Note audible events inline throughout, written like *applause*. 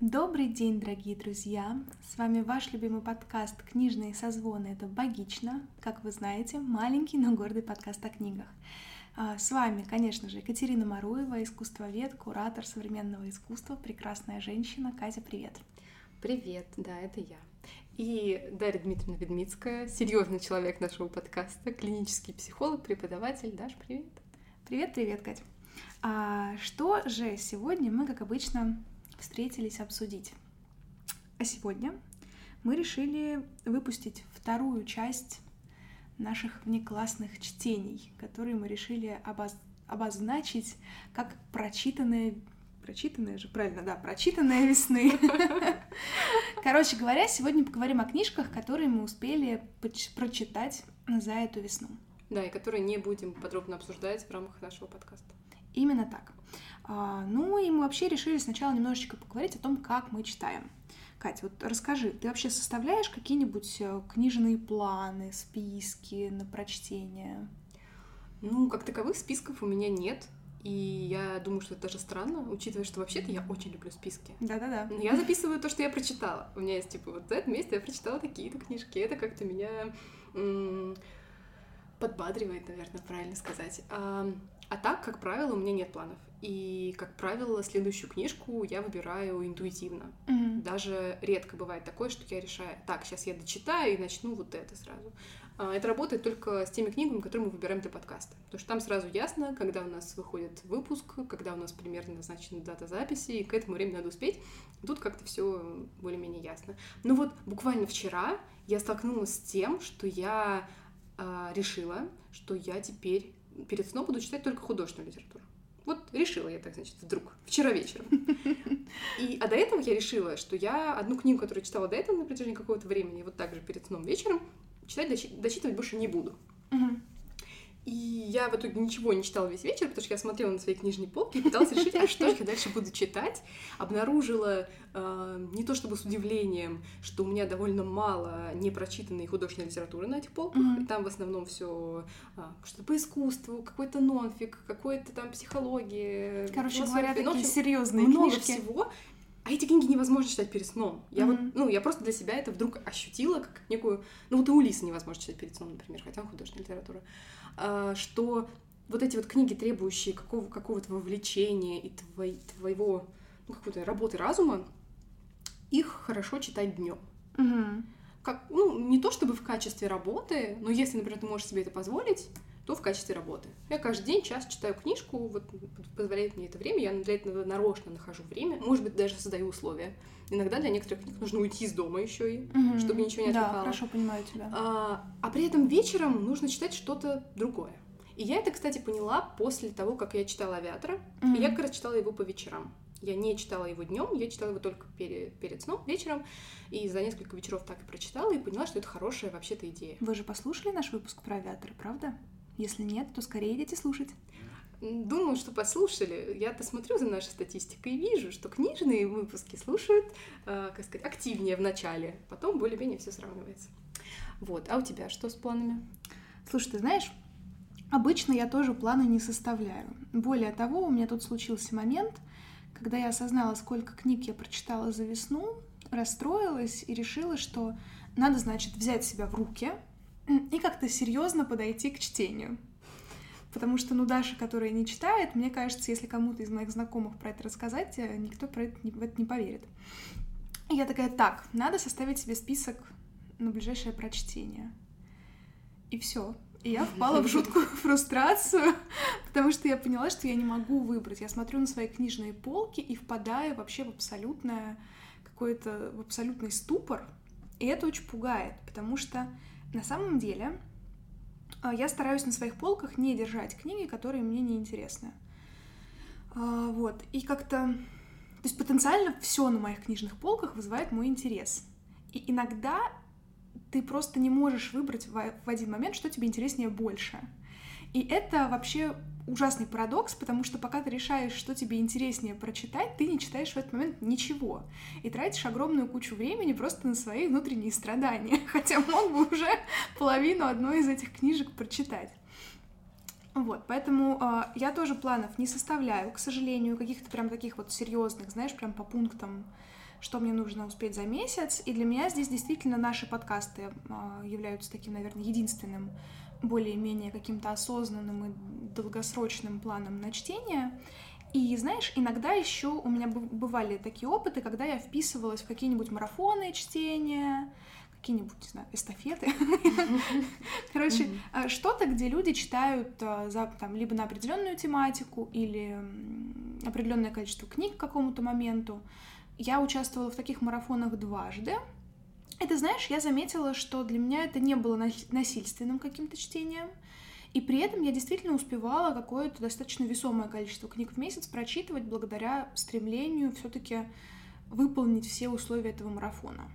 Добрый день, дорогие друзья! С вами ваш любимый подкаст «Книжные созвоны» — это «Богично». Как вы знаете, маленький, но гордый подкаст о книгах. А, с вами, конечно же, Екатерина Маруева, искусствовед, куратор современного искусства, прекрасная женщина. Катя, привет! Привет, да, это я. И Дарья Дмитриевна Ведмицкая, серьезный человек нашего подкаста, клинический психолог, преподаватель. Даш, привет! Привет-привет, Катя! А что же сегодня мы, как обычно, встретились обсудить. А сегодня мы решили выпустить вторую часть наших внеклассных чтений, которые мы решили обоз... обозначить как прочитанные прочитанные же, правильно, да, прочитанные весны. *laughs* Короче говоря, сегодня поговорим о книжках, которые мы успели прочитать за эту весну. Да, и которые не будем подробно обсуждать в рамках нашего подкаста. Именно так. А, ну и мы вообще решили сначала немножечко поговорить о том, как мы читаем. Катя, вот расскажи, ты вообще составляешь какие-нибудь э, книжные планы, списки на прочтение? Ну, как таковых списков у меня нет. И я думаю, что это даже странно, учитывая, что вообще-то я очень люблю списки. Да-да-да. Но я записываю то, что я прочитала. У меня есть, типа, вот в этом месте я прочитала такие-то книжки. Это как-то меня м- подбадривает, наверное, правильно сказать. А, а так, как правило, у меня нет планов. И, как правило, следующую книжку я выбираю интуитивно. Mm-hmm. Даже редко бывает такое, что я решаю, так, сейчас я дочитаю и начну вот это сразу. А, это работает только с теми книгами, которые мы выбираем для подкаста. Потому что там сразу ясно, когда у нас выходит выпуск, когда у нас примерно назначена дата записи, и к этому времени надо успеть. Тут как-то все более-менее ясно. Но вот буквально вчера я столкнулась с тем, что я э, решила, что я теперь перед сном буду читать только художественную литературу. Вот решила я так, значит, вдруг, вчера вечером. И, а до этого я решила, что я одну книгу, которую читала до этого на протяжении какого-то времени, вот так же перед сном вечером, читать, дочитывать больше не буду. И я в итоге ничего не читала весь вечер, потому что я смотрела на свои книжные полки и пыталась решить, а что я дальше буду читать. Обнаружила э, не то чтобы с удивлением, что у меня довольно мало непрочитанной художественной литературы на этих полках. Mm-hmm. Там в основном все э, что-то по искусству, какой-то нонфик, какой-то там психология. Короче говоря, такие серьезные много книжки. всего. А эти книги невозможно читать перед сном. Я mm-hmm. вот, ну, я просто для себя это вдруг ощутила как некую... Ну, вот и Улиса невозможно читать перед сном, например, хотя художественная литература. А, что вот эти вот книги, требующие какого, какого-то вовлечения и твой, твоего, ну, какой-то работы разума, их хорошо читать днем. Mm-hmm. Как, ну, не то чтобы в качестве работы, но если, например, ты можешь себе это позволить, то в качестве работы. Я каждый день час читаю книжку, вот позволяет мне это время, я для этого нарочно нахожу время, может быть, даже создаю условия. Иногда для некоторых книг нужно уйти из дома еще и, угу. чтобы ничего не отвлекало. Да, хорошо понимаю тебя. А, а при этом вечером нужно читать что-то другое. И я это, кстати, поняла после того, как я читала «Авиатора», mm и я как раз читала его по вечерам. Я не читала его днем, я читала его только перед, перед сном, вечером, и за несколько вечеров так и прочитала, и поняла, что это хорошая вообще-то идея. Вы же послушали наш выпуск про «Авиатора», правда? Если нет, то скорее идите слушать. Думаю, что послушали. Я-то смотрю за нашей статистикой и вижу, что книжные выпуски слушают, э, как сказать, активнее в начале. Потом более-менее все сравнивается. Вот. А у тебя что с планами? Слушай, ты знаешь, обычно я тоже планы не составляю. Более того, у меня тут случился момент, когда я осознала, сколько книг я прочитала за весну, расстроилась и решила, что надо, значит, взять себя в руки — и как-то серьезно подойти к чтению. Потому что, ну, Даша, которая не читает, мне кажется, если кому-то из моих знакомых про это рассказать, э, никто про это не, в это не поверит. И я такая, так, надо составить себе список на ближайшее прочтение. И все. И я впала в жуткую *laughs* фрустрацию, потому что я поняла, что я не могу выбрать. Я смотрю на свои книжные полки и впадаю вообще в абсолютное какой-то в абсолютный ступор. И это очень пугает, потому что на самом деле, а, я стараюсь на своих полках не держать книги, которые мне не интересны. А, вот. И как-то... То есть потенциально все на моих книжных полках вызывает мой интерес. И иногда ты просто не можешь выбрать в один момент, что тебе интереснее больше. И это вообще ужасный парадокс, потому что пока ты решаешь, что тебе интереснее прочитать, ты не читаешь в этот момент ничего. И тратишь огромную кучу времени просто на свои внутренние страдания. *laughs* Хотя мог бы уже половину одной из этих книжек прочитать. Вот, поэтому э, я тоже планов не составляю, к сожалению, каких-то прям таких вот серьезных, знаешь, прям по пунктам что мне нужно успеть за месяц. И для меня здесь действительно наши подкасты а, являются таким, наверное, единственным более-менее каким-то осознанным и долгосрочным планом на чтение. И знаешь, иногда еще у меня бывали такие опыты, когда я вписывалась в какие-нибудь марафоны чтения, какие-нибудь, не знаю, эстафеты. *laughs* Короче, mm-hmm. что-то, где люди читают а, за, там, либо на определенную тематику, или определенное количество книг к какому-то моменту. Я участвовала в таких марафонах дважды. Это, знаешь, я заметила, что для меня это не было насильственным каким-то чтением. И при этом я действительно успевала какое-то достаточно весомое количество книг в месяц прочитывать благодаря стремлению все-таки выполнить все условия этого марафона.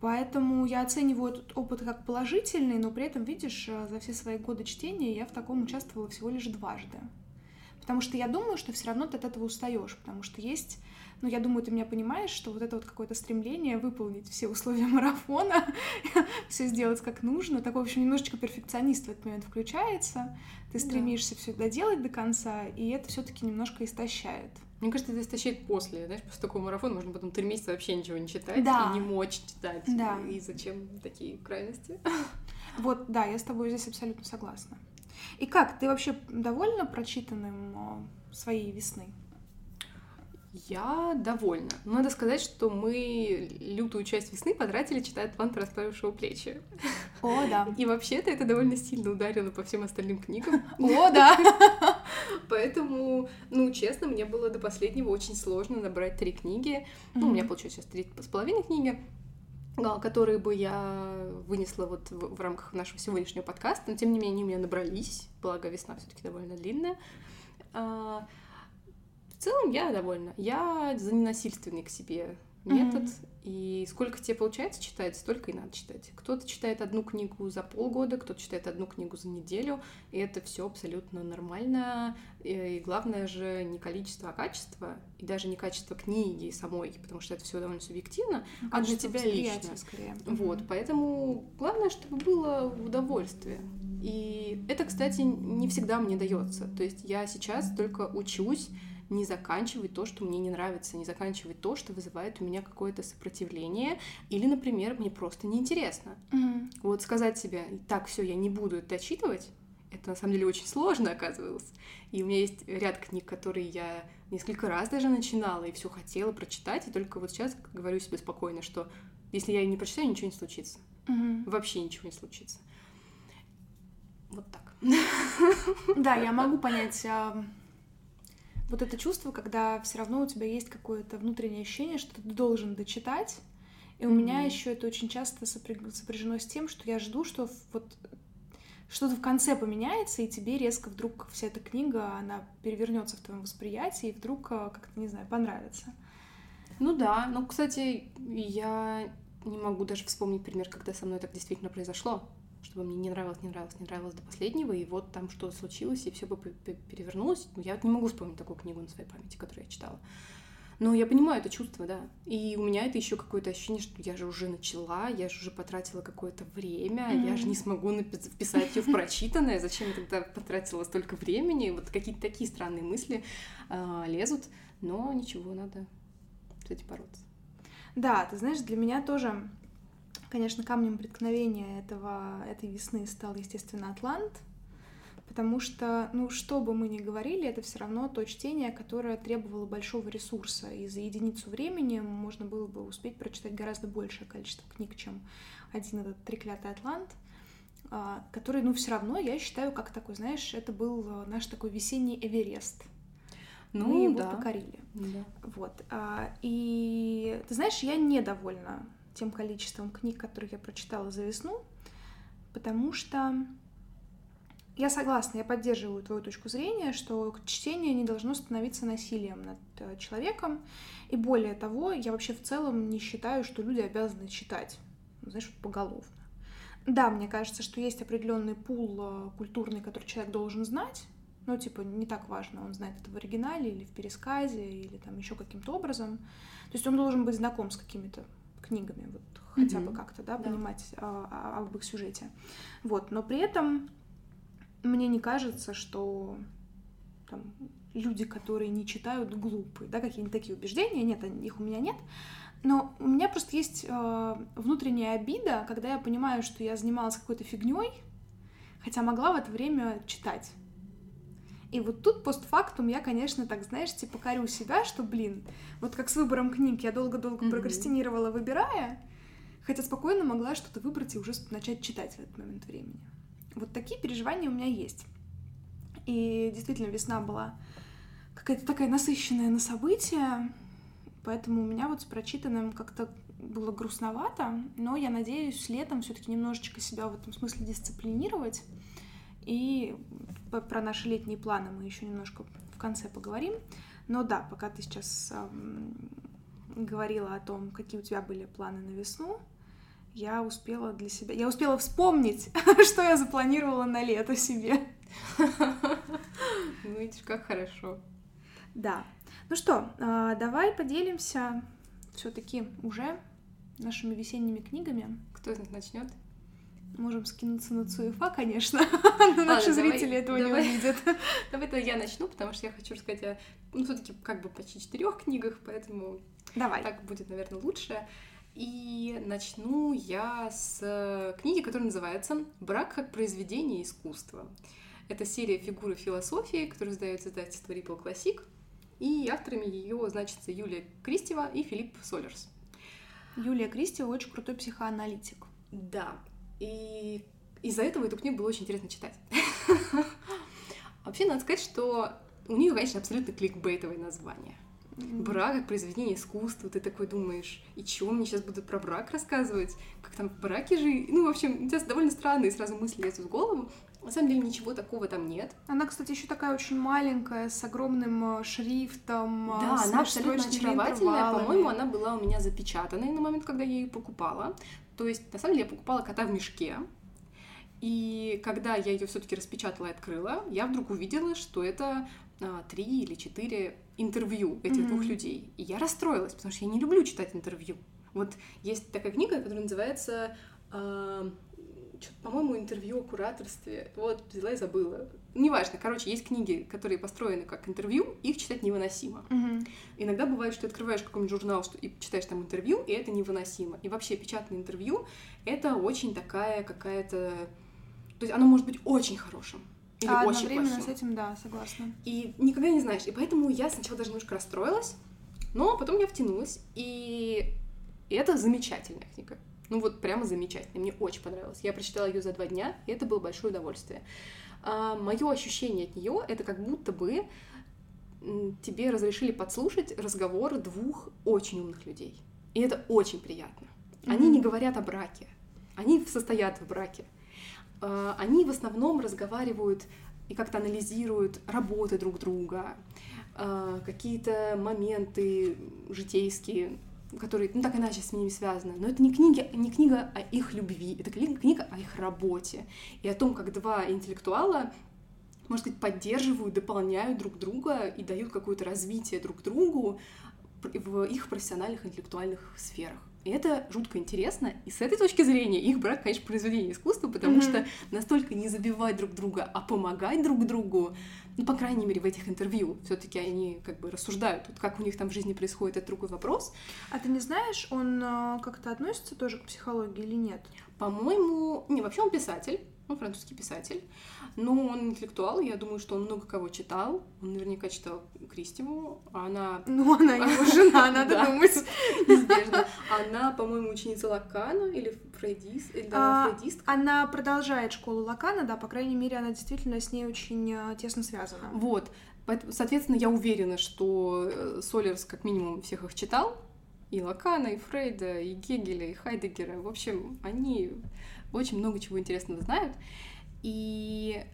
Поэтому я оцениваю этот опыт как положительный, но при этом, видишь, э, за все свои годы чтения я в таком участвовала всего лишь дважды. Потому что я думаю, что все равно ты от этого устаешь, потому что есть ну, я думаю, ты меня понимаешь, что вот это вот какое-то стремление выполнить все условия марафона, *laughs* все сделать как нужно, такой, в общем, немножечко перфекционист в этот момент включается, ты стремишься да. все доделать до конца, и это все-таки немножко истощает. Мне кажется, это истощает после, знаешь, после такого марафона можно потом три месяца вообще ничего не читать да. и не мочь читать. Да. И зачем такие крайности? *laughs* Вот, да, я с тобой здесь абсолютно согласна. И как, ты вообще довольна прочитанным своей весны? Я довольна. Надо сказать, что мы лютую часть весны потратили, читая «Атланта, расправившего плечи». О, да. И вообще-то это довольно сильно ударило по всем остальным книгам. *laughs* О, да. *laughs* Поэтому, ну, честно, мне было до последнего очень сложно набрать три книги. Ну, у меня получилось сейчас три с половиной книги которые бы я вынесла вот в, в рамках нашего сегодняшнего подкаста, но тем не менее они у меня набрались, благо весна все таки довольно длинная. В целом я довольна. Я за ненасильственный к себе метод. Mm-hmm. И сколько тебе получается читать, столько и надо читать. Кто-то читает одну книгу за полгода, кто-то читает одну книгу за неделю, и это все абсолютно нормально. И главное же не количество, а качество, и даже не качество книги самой, потому что это все довольно субъективно, ну, а для тебя лично. Скорее. Вот, mm-hmm. поэтому главное, чтобы было удовольствие. И это, кстати, не всегда мне дается. То есть я сейчас только учусь не заканчивать то, что мне не нравится, не заканчивать то, что вызывает у меня какое-то сопротивление, или, например, мне просто неинтересно. Mm-hmm. Вот сказать себе, так, все, я не буду это дочитывать, это на самом деле очень сложно оказывалось. И у меня есть ряд книг, которые я несколько раз даже начинала и все хотела прочитать, и только вот сейчас говорю себе спокойно, что если я ее не прочитаю, ничего не случится. Угу. Вообще ничего не случится. Вот так. Да, я *laughs* могу понять вот это чувство, когда все равно у тебя есть какое-то внутреннее ощущение, что ты должен дочитать. И у mm-hmm. меня еще это очень часто сопряжено с тем, что я жду, что вот что-то в конце поменяется, и тебе резко вдруг вся эта книга, она перевернется в твоем восприятии, и вдруг э, как-то, не знаю, понравится. Ну да, ну, кстати, я не могу даже вспомнить пример, когда со мной так действительно произошло чтобы мне не нравилось, не нравилось, не нравилось до последнего, и вот там что-то случилось, и все бы перевернулось. Ну, я вот не могу вспомнить такую книгу на своей памяти, которую я читала. Но я понимаю это чувство, да. И у меня это еще какое-то ощущение, что я же уже начала, я же уже потратила какое-то время, mm-hmm. я же не смогу вписать ее в прочитанное, зачем я тогда потратила столько времени. Вот какие-то такие странные мысли э, лезут, но ничего, надо с этим бороться. Да, ты знаешь, для меня тоже Конечно, камнем преткновения этого, этой весны стал, естественно, Атлант, потому что, ну, что бы мы ни говорили, это все равно то чтение, которое требовало большого ресурса, и за единицу времени можно было бы успеть прочитать гораздо большее количество книг, чем один этот треклятый Атлант, а, который, ну, все равно, я считаю, как такой, знаешь, это был э, наш такой весенний Эверест. Ну, мы его да. покорили. Да. Вот. А, и ты знаешь, я недовольна тем количеством книг, которых я прочитала за весну, потому что я согласна, я поддерживаю твою точку зрения, что чтение не должно становиться насилием над э, человеком. И более того, я вообще в целом не считаю, что люди обязаны читать, ну, знаешь, поголовно. Да, мне кажется, что есть определенный пул э, культурный, который человек должен знать. Ну, типа, не так важно, он знает это в оригинале или в пересказе, или там еще каким-то образом. То есть он должен быть знаком с какими-то книгами, вот хотя mm-hmm. бы как-то, да, да. понимать а, а, об их сюжете. Вот, но при этом мне не кажется, что там, люди, которые не читают, глупые, да, какие-нибудь такие убеждения, нет, их у меня нет, но у меня просто есть э, внутренняя обида, когда я понимаю, что я занималась какой-то фигней, хотя могла в это время читать. И вот тут постфактум я, конечно, так, знаешь, типа корю себя, что, блин, вот как с выбором книг я долго-долго mm-hmm. прокрастинировала, выбирая, хотя спокойно могла что-то выбрать и уже начать читать в этот момент времени. Вот такие переживания у меня есть. И действительно, весна была какая-то такая насыщенная на события, поэтому у меня вот с прочитанным как-то было грустновато, но я надеюсь летом все-таки немножечко себя в этом смысле дисциплинировать. И про наши летние планы мы еще немножко в конце поговорим. Но да, пока ты сейчас говорила о том, какие у тебя были планы на весну, я успела для себя, я успела вспомнить, *laughs* что я запланировала на лето себе. Ну, *laughs* видишь, как хорошо. Да. Ну что, а, давай поделимся все-таки уже нашими весенними книгами. Кто из нас начнет? Можем скинуться на Цуефа, конечно, *laughs* но наши зрители этого не увидят. *laughs* Давай-то я начну, потому что я хочу рассказать о, ну, все таки как бы почти четырех книгах, поэтому Давай. так будет, наверное, лучше. И начну я с книги, которая называется «Брак как произведение искусства». Это серия фигуры философии, которую издает издательство Ripple Classic. И авторами ее значится Юлия Кристева и Филипп Солерс. Юлия Кристева очень крутой психоаналитик. Да. И из-за этого эту книгу было очень интересно читать. *laughs* Вообще, надо сказать, что у нее, конечно, абсолютно кликбейтовое название. Брак как произведение искусства, ты такой думаешь, и чего мне сейчас будут про брак рассказывать? Как там в браке жить? Ну, в общем, у тебя довольно странные сразу мысли лезут в голову. На самом деле ничего такого там нет. Она, кстати, еще такая очень маленькая, с огромным э, шрифтом. Э, да, она абсолютно очаровательная. По-моему, она была у меня запечатанной на момент, когда я ее покупала. То есть, на самом деле, я покупала кота в мешке. И когда я ее все-таки распечатала и открыла, я вдруг увидела, что это а, три или четыре интервью этих mm-hmm. двух людей. И я расстроилась, потому что я не люблю читать интервью. Вот есть такая книга, которая называется, э, по-моему, интервью о кураторстве. Вот, взяла и забыла. Неважно, короче, есть книги, которые построены как интервью, их читать невыносимо. Mm-hmm. Иногда бывает, что ты открываешь какой-нибудь журнал что, и читаешь там интервью, и это невыносимо. И вообще печатное интервью — это очень такая какая-то... То есть оно может быть очень хорошим, или а очень одновременно плохим. с этим, да, согласна. И никогда не знаешь. И поэтому я сначала даже немножко расстроилась, но потом я втянулась, и это замечательная книга. Ну вот прямо замечательная, мне очень понравилось. Я прочитала ее за два дня, и это было большое удовольствие. А, мое ощущение от нее это как будто бы тебе разрешили подслушать разговор двух очень умных людей. И это очень приятно. Они mm-hmm. не говорят о браке, они состоят в браке. А, они в основном разговаривают и как-то анализируют работы друг друга, а, какие-то моменты житейские, которые, ну, так иначе с ними связаны. Но это не книга, не книга о их любви, это книга о их работе и о том, как два интеллектуала можно сказать, поддерживают, дополняют друг друга и дают какое-то развитие друг другу в их профессиональных интеллектуальных сферах. И это жутко интересно. И с этой точки зрения их брак, конечно, произведение искусства, потому mm-hmm. что настолько не забивать друг друга, а помогать друг другу, ну, по крайней мере, в этих интервью все-таки они как бы рассуждают, вот как у них там в жизни происходит, это другой вопрос. А ты не знаешь, он э, как-то относится тоже к психологии или нет? По-моему, не, вообще он писатель, он французский писатель, но он интеллектуал, я думаю, что он много кого читал, он наверняка читал Кристеву, а она... Ну, она его *laughs* жена, надо думать. Неизбежно. Она, по-моему, ученица Лакана или фрейдист, или да, а, фрейдистка. Она продолжает школу Лакана, да, по крайней мере, она действительно с ней очень э, тесно связана. Вот. Соответственно, я уверена, что э, Солерс как минимум всех их читал, и Лакана, и Фрейда, и Гегеля, и Хайдегера. В общем, они очень много чего интересного знают. И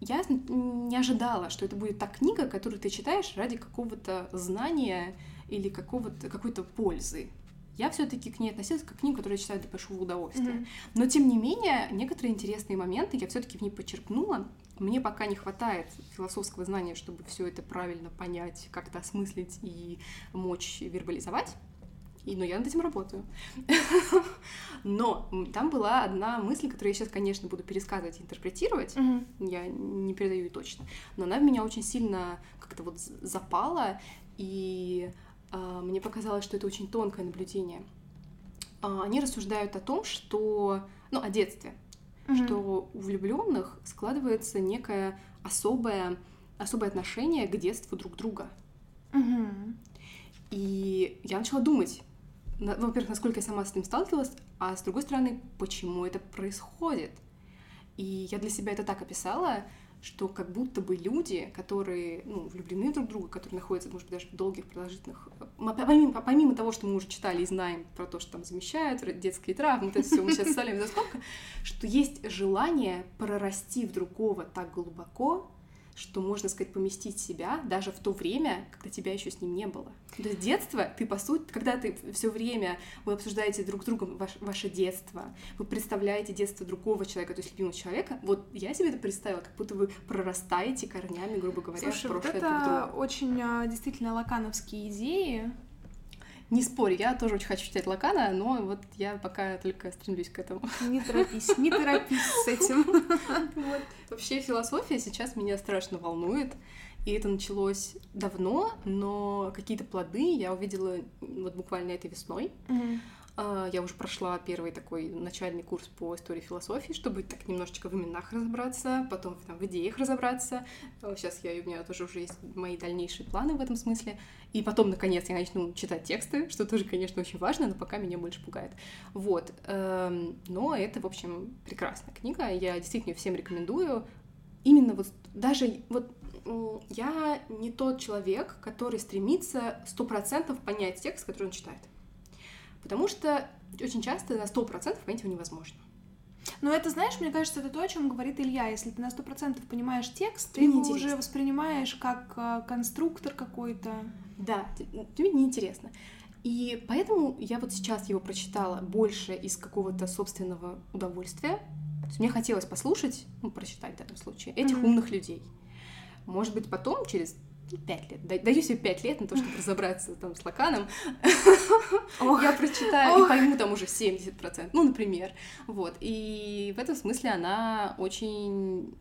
я не ожидала, что это будет та книга, которую ты читаешь ради какого-то знания или какого-то, какой-то пользы. Я все-таки к ней относилась как к книгу, которую я читаю для большого удовольствия. Mm-hmm. Но тем не менее, некоторые интересные моменты я все-таки в ней подчеркнула. Мне пока не хватает философского знания, чтобы все это правильно понять, как-то осмыслить и мочь вербализовать. И, ну, я над этим работаю. *laughs* Но там была одна мысль, которую я сейчас, конечно, буду пересказывать и интерпретировать. Мгм. Я не передаю ее точно. Но она в меня очень сильно как-то вот запала, и а, мне показалось, что это очень тонкое наблюдение. А, они рассуждают о том, что, ну, о детстве, Мгм. что у влюбленных складывается некое особое, особое отношение к детству друг друга. Мгм. И я начала думать, во-первых, насколько я сама с этим сталкивалась, а с другой стороны, почему это происходит. И я для себя это так описала, что как будто бы люди, которые ну, влюблены друг в друга, которые находятся, может быть, даже в долгих, продолжительных... Помимо, помимо того, что мы уже читали и знаем про то, что там замещают детские травмы, это все мы сейчас ставим за скобку, что есть желание прорасти в другого так глубоко, что, можно сказать, поместить себя даже в то время, когда тебя еще с ним не было. То есть детство, ты по сути, когда ты все время, вы обсуждаете друг с другом ваш- ваше детство, вы представляете детство другого человека, то есть любимого человека, вот я себе это представила, как будто вы прорастаете корнями, грубо говоря, Слушай, в вот прошлое друг это друга. очень а, действительно лакановские идеи. Не спорь, я тоже очень хочу читать Лакана, но вот я пока только стремлюсь к этому. Не торопись, не торопись с этим. Вот. Вообще философия сейчас меня страшно волнует, и это началось давно, но какие-то плоды я увидела вот буквально этой весной. А, Я уже прошла первый такой начальный курс по истории философии, чтобы так немножечко в именах разобраться, потом там, в идеях разобраться. Сейчас я, у меня тоже уже есть мои дальнейшие планы в этом смысле. И потом, наконец, я начну читать тексты, что тоже, конечно, очень важно, но пока меня больше пугает. Вот. эм, Но это, в общем, прекрасная книга. Я действительно всем рекомендую. Именно вот даже вот я не тот человек, который стремится сто процентов понять текст, который он читает. Потому что очень часто на 100% понять его невозможно. Но это, знаешь, мне кажется, это то, о чем говорит Илья. Если ты на сто процентов понимаешь текст, ты его уже воспринимаешь как а, конструктор какой-то. Да, тебе неинтересно. И поэтому я вот сейчас его прочитала больше из какого-то собственного удовольствия. То есть мне хотелось послушать, ну, прочитать в данном случае, этих Мгм. умных людей. Может быть, потом, через ну, пять лет, да- даю себе пять лет на то, чтобы разобраться там с Лаканом, я прочитаю и пойму там уже 70%, ну, например. Вот. И в этом смысле она очень,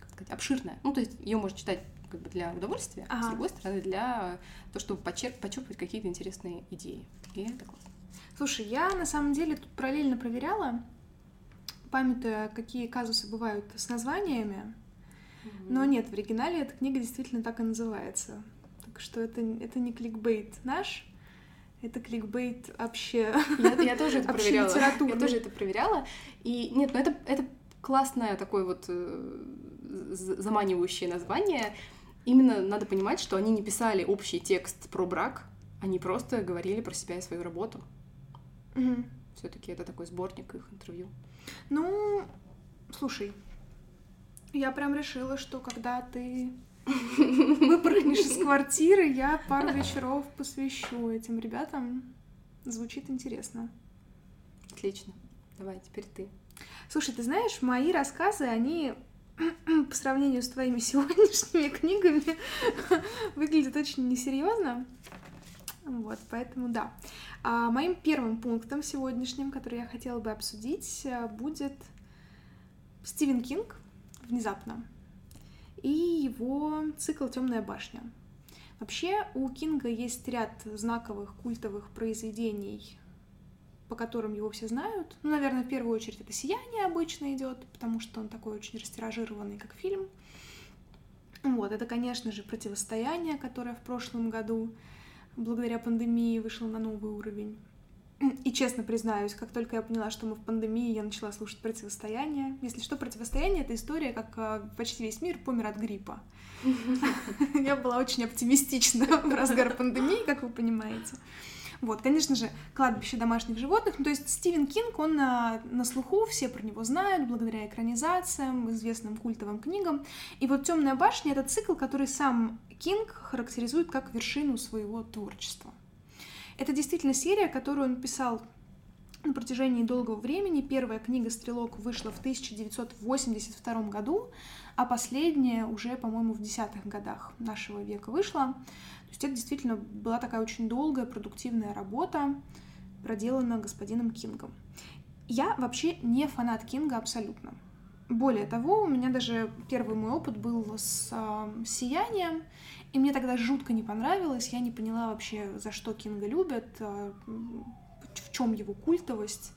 как сказать, обширная. Ну, то есть ее можно читать как бы для удовольствия, а с Ага. другой стороны для того, чтобы почерп, почерпывать какие-то интересные идеи. И это классно. Слушай, я на самом деле тут параллельно проверяла, памятуя, какие казусы бывают с названиями. Но нет, в оригинале эта книга действительно так и называется. Так что это, это не кликбейт наш, это кликбейт вообще. Я, я тоже это *laughs* проверяла. Я тоже это проверяла. И нет, ну это, это классное такое вот э, заманивающее название. Именно надо понимать, что они не писали общий текст про брак, они просто говорили про себя и свою работу. Мгм. Все-таки это такой сборник их интервью. Ну, слушай, я прям решила, что когда ты *laughs* выпрыгнешь из квартиры, я пару вечеров посвящу этим ребятам. Звучит интересно. Отлично. Давай, теперь ты. Слушай, ты знаешь, мои рассказы, они *clears throat* по сравнению с твоими *laughs* сегодняшними книгами *laughs* выглядят очень несерьезно. Вот, поэтому да. А моим первым пунктом сегодняшним, который я хотела бы обсудить, э, будет Стивен Кинг внезапно и его цикл Темная башня. Вообще у Кинга есть ряд знаковых культовых произведений, по которым его все знают. Ну, наверное, в первую очередь это «Сияние» обычно идет, потому что он такой очень растиражированный, как фильм. Вот, это, конечно же, «Противостояние», которое в прошлом году благодаря пандемии вышло на новый уровень. И честно признаюсь, как только я поняла, что мы в пандемии, я начала слушать «Противостояние». Если что, «Противостояние» — это история, как а, почти весь мир помер от гриппа. *laughs* Я была очень оптимистична *laughs* в разгар пандемии, как вы понимаете. Вот, конечно же, кладбище домашних животных. Ну, то есть Стивен Кинг, он на, на слуху, все про него знают, благодаря экранизациям, известным культовым книгам. И вот Темная башня это цикл, который сам Кинг характеризует как вершину своего творчества. Это действительно серия, которую он писал на протяжении долгого времени. Первая книга «Стрелок» вышла в 1982 году, а последняя уже, по-моему, в десятых годах нашего века вышла. Есть это действительно была такая очень долгая, продуктивная работа, проделана господином Кингом. Я вообще не фанат Кинга абсолютно. Более того, у меня даже первый мой опыт был с э, «Сиянием», и мне тогда жутко не понравилось, я не поняла вообще, за что Кинга любят, э, в чем его культовость.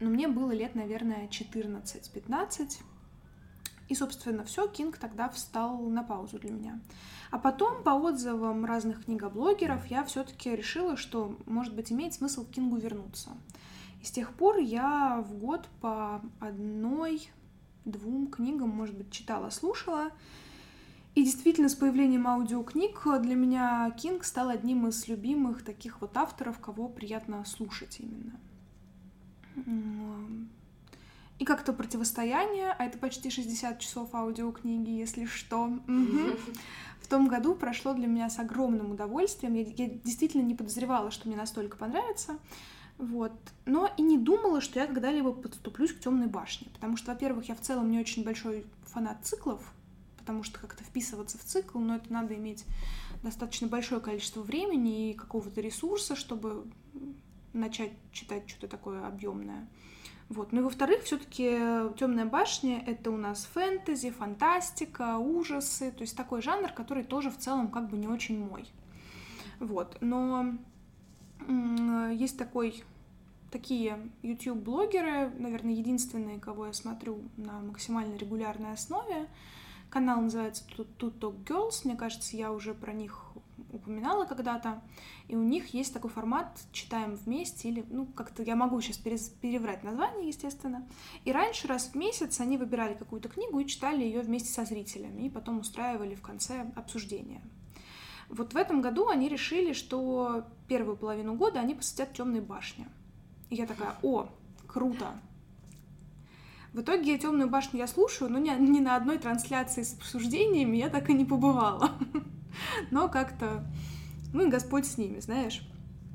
Но мне было лет, наверное, 14-15. И, собственно, все, Кинг тогда встал на паузу для меня. А потом, по отзывам разных книгоблогеров, я все-таки решила, что, может быть, имеет смысл к Кингу вернуться. И с тех пор я в год по одной, двум книгам, может быть, читала, слушала. И действительно, с появлением аудиокниг для меня Кинг стал одним из любимых таких вот авторов, кого приятно слушать именно. И как-то противостояние, а это почти 60 часов аудиокниги, если что. В том году прошло для меня с огромным удовольствием. Я, я действительно не подозревала, что мне настолько понравится. Вот. Но и не думала, что я когда-либо подступлюсь к темной башне. Потому что, во-первых, я в целом не очень большой фанат циклов, потому что как-то вписываться в цикл, но это надо иметь достаточно большое количество времени и какого-то ресурса, чтобы начать читать что-то такое объемное. Вот. Ну и во-вторых, все-таки Темная башня это у нас фэнтези, фантастика, ужасы, то есть такой жанр, который тоже в целом как бы не очень мой. Вот. Но есть такой такие YouTube-блогеры, наверное, единственные, кого я смотрю на максимально регулярной основе. Канал называется Тут Talk Girls. Мне кажется, я уже про них упоминала когда-то. И у них есть такой формат «Читаем вместе» или, ну, как-то я могу сейчас переврать название, естественно. И раньше раз в месяц они выбирали какую-то книгу и читали ее вместе со зрителями, и потом устраивали в конце обсуждение. Вот в этом году они решили, что первую половину года они посвятят темной башне. И я такая, о, круто. В итоге темную башню я слушаю, но ни, ни на одной трансляции с обсуждениями я так и не побывала. *laughs* *laughs* Но как-то, ну и Господь с ними, знаешь.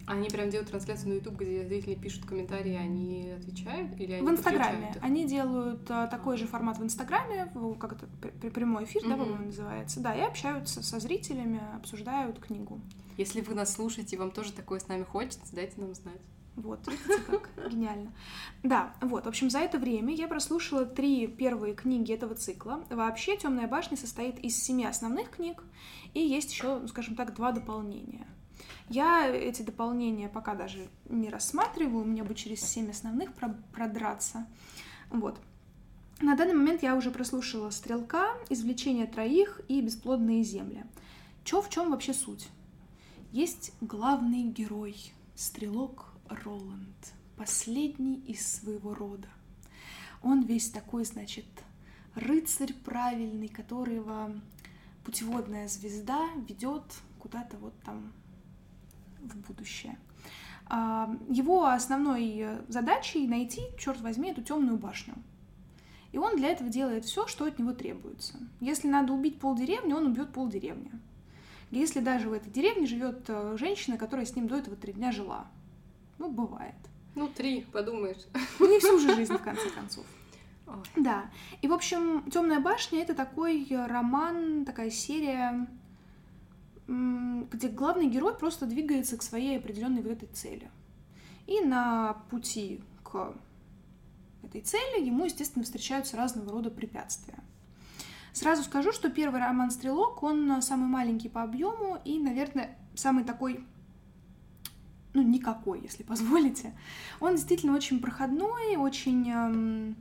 Они прям делают трансляцию на YouTube, где зрители пишут комментарии, они отвечают? Или они в Инстаграме. Они делают а, такой же формат в Инстаграме, как это прямой эфир, mm-hmm. да, по-моему, называется. Да, и общаются со зрителями, обсуждают книгу. Если вы нас слушаете, и вам тоже такое с нами хочется, дайте нам знать. Вот, видите, как *laughs* гениально. Да, вот, в общем, за это время я прослушала три первые книги этого цикла. Вообще «Темная башня» состоит из семи основных книг, и есть еще, скажем так, два дополнения. Я эти дополнения пока даже не рассматриваю, мне бы через семь основных продраться. Вот. На данный момент я уже прослушала «Стрелка», «Извлечение троих» и «Бесплодные земли». Чё в чем вообще суть? Есть главный герой, стрелок Роланд, последний из своего рода. Он весь такой, значит, рыцарь правильный, которого путеводная звезда ведет куда-то вот там в будущее. А, его основной задачей найти, черт возьми, эту темную башню. И он для этого делает все, что от него требуется. Если надо убить полдеревни, он убьет полдеревни. Если даже в этой деревне живет э, женщина, которая с ним до этого три дня жила. Ну, бывает. Ну, три, подумаешь. Не всю же жизнь, в конце концов. Ой. Да. И, в общем, Темная башня это такой роман, такая серия где главный герой просто двигается к своей определенной вот этой цели. И на пути к этой цели ему, естественно, встречаются разного рода препятствия. Сразу скажу, что первый роман «Стрелок», он самый маленький по объему и, наверное, самый такой, ну, никакой, если *laughs* позволите. Он действительно очень проходной, очень эм,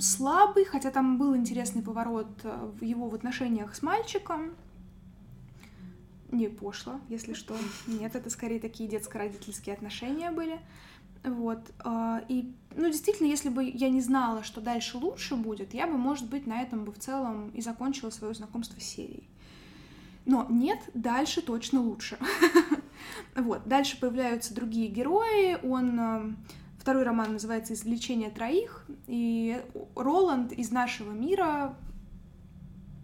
слабый, хотя там был интересный поворот э, в его в отношениях с мальчиком, не пошло, если что. Нет, это скорее такие детско-родительские отношения были. Вот. А, и, ну, действительно, если бы я не знала, что дальше лучше будет, я бы, может быть, на этом бы в целом и закончила свое знакомство с серией. Но нет, дальше точно лучше. *laughs* Вот, дальше появляются другие герои. Он а, Второй роман называется «Извлечение троих», и Роланд из нашего мира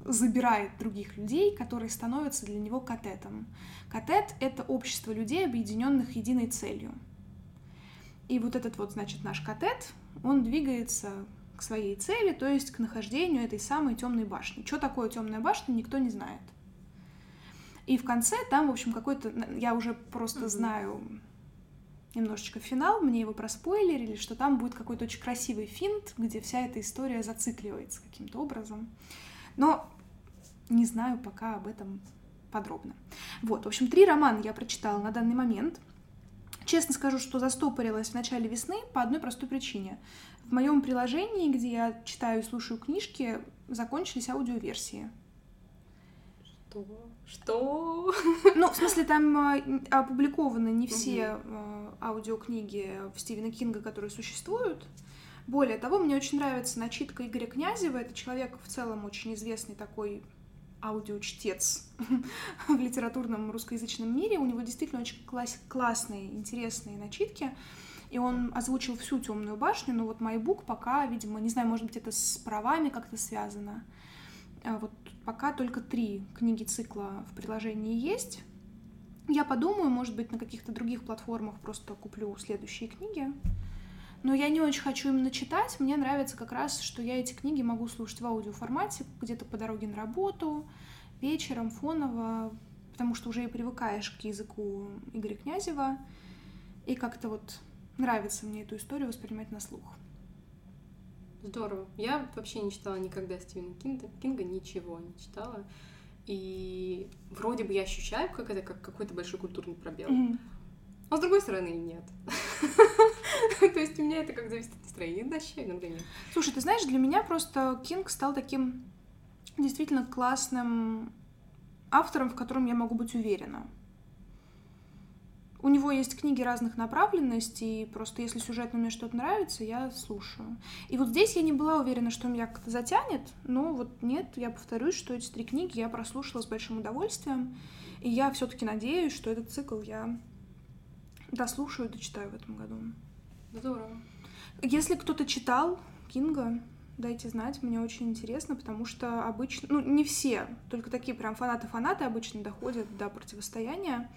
забирает других людей, которые становятся для него катетом. Катет — это общество людей, объединенных единой целью. И вот этот вот, значит, наш катет, он двигается к своей цели, то есть к нахождению этой самой темной башни. Что такое темная башня, никто не знает. И в конце там, в общем, какой-то, я уже просто mm-hmm. знаю немножечко финал, мне его проспойлерили, что там будет какой-то очень красивый финт, где вся эта история зацикливается каким-то образом. Но не знаю пока об этом подробно. Вот, в общем, три романа я прочитала на данный момент. Честно скажу, что застопорилась в начале весны по одной простой причине. В моем приложении, где я читаю и слушаю книжки, закончились аудиоверсии. Что? Что? Ну, в смысле, там э, опубликованы не все угу. аудиокниги Стивена Кинга, которые существуют. Более того, мне очень нравится начитка Игоря Князева. Это человек в целом очень известный такой аудиочтец *laughs* в литературном русскоязычном мире. У него действительно очень класс классные, интересные начитки. И он озвучил всю темную башню, но вот MyBook пока, видимо, не знаю, может быть, это с правами как-то связано. А вот пока только три книги цикла в приложении есть. Я подумаю, может быть, на каких-то других платформах просто куплю следующие книги. Но я не очень хочу именно читать. Мне нравится как раз, что я эти книги могу слушать в аудиоформате, где-то по дороге на работу, вечером, фоново, потому что уже и привыкаешь к языку Игоря Князева. И как-то вот нравится мне эту историю воспринимать на слух. Здорово. Я вообще не читала никогда Стивена Кинга, Кинга ничего не читала. И вроде бы я ощущаю, как это как какой-то большой культурный пробел. Mm-hmm. А с другой стороны, нет. *laughs* То есть у меня это как зависит от настроения. Ощущаю, иногда нет. Слушай, ты знаешь, для меня просто Кинг стал таким действительно классным автором, в котором я могу быть уверена. У него есть книги разных направленностей, и просто если сюжетно мне что-то нравится, я слушаю. И вот здесь я не была уверена, что меня как-то затянет, но вот нет, я повторюсь, что эти три книги я прослушала с большим удовольствием, и я все-таки надеюсь, что этот цикл я дослушаю и дочитаю в этом году. Здорово. Если кто-то читал Кинга, дайте знать, мне очень интересно, потому что обычно, ну, не все, только такие прям фанаты-фанаты обычно доходят до противостояния.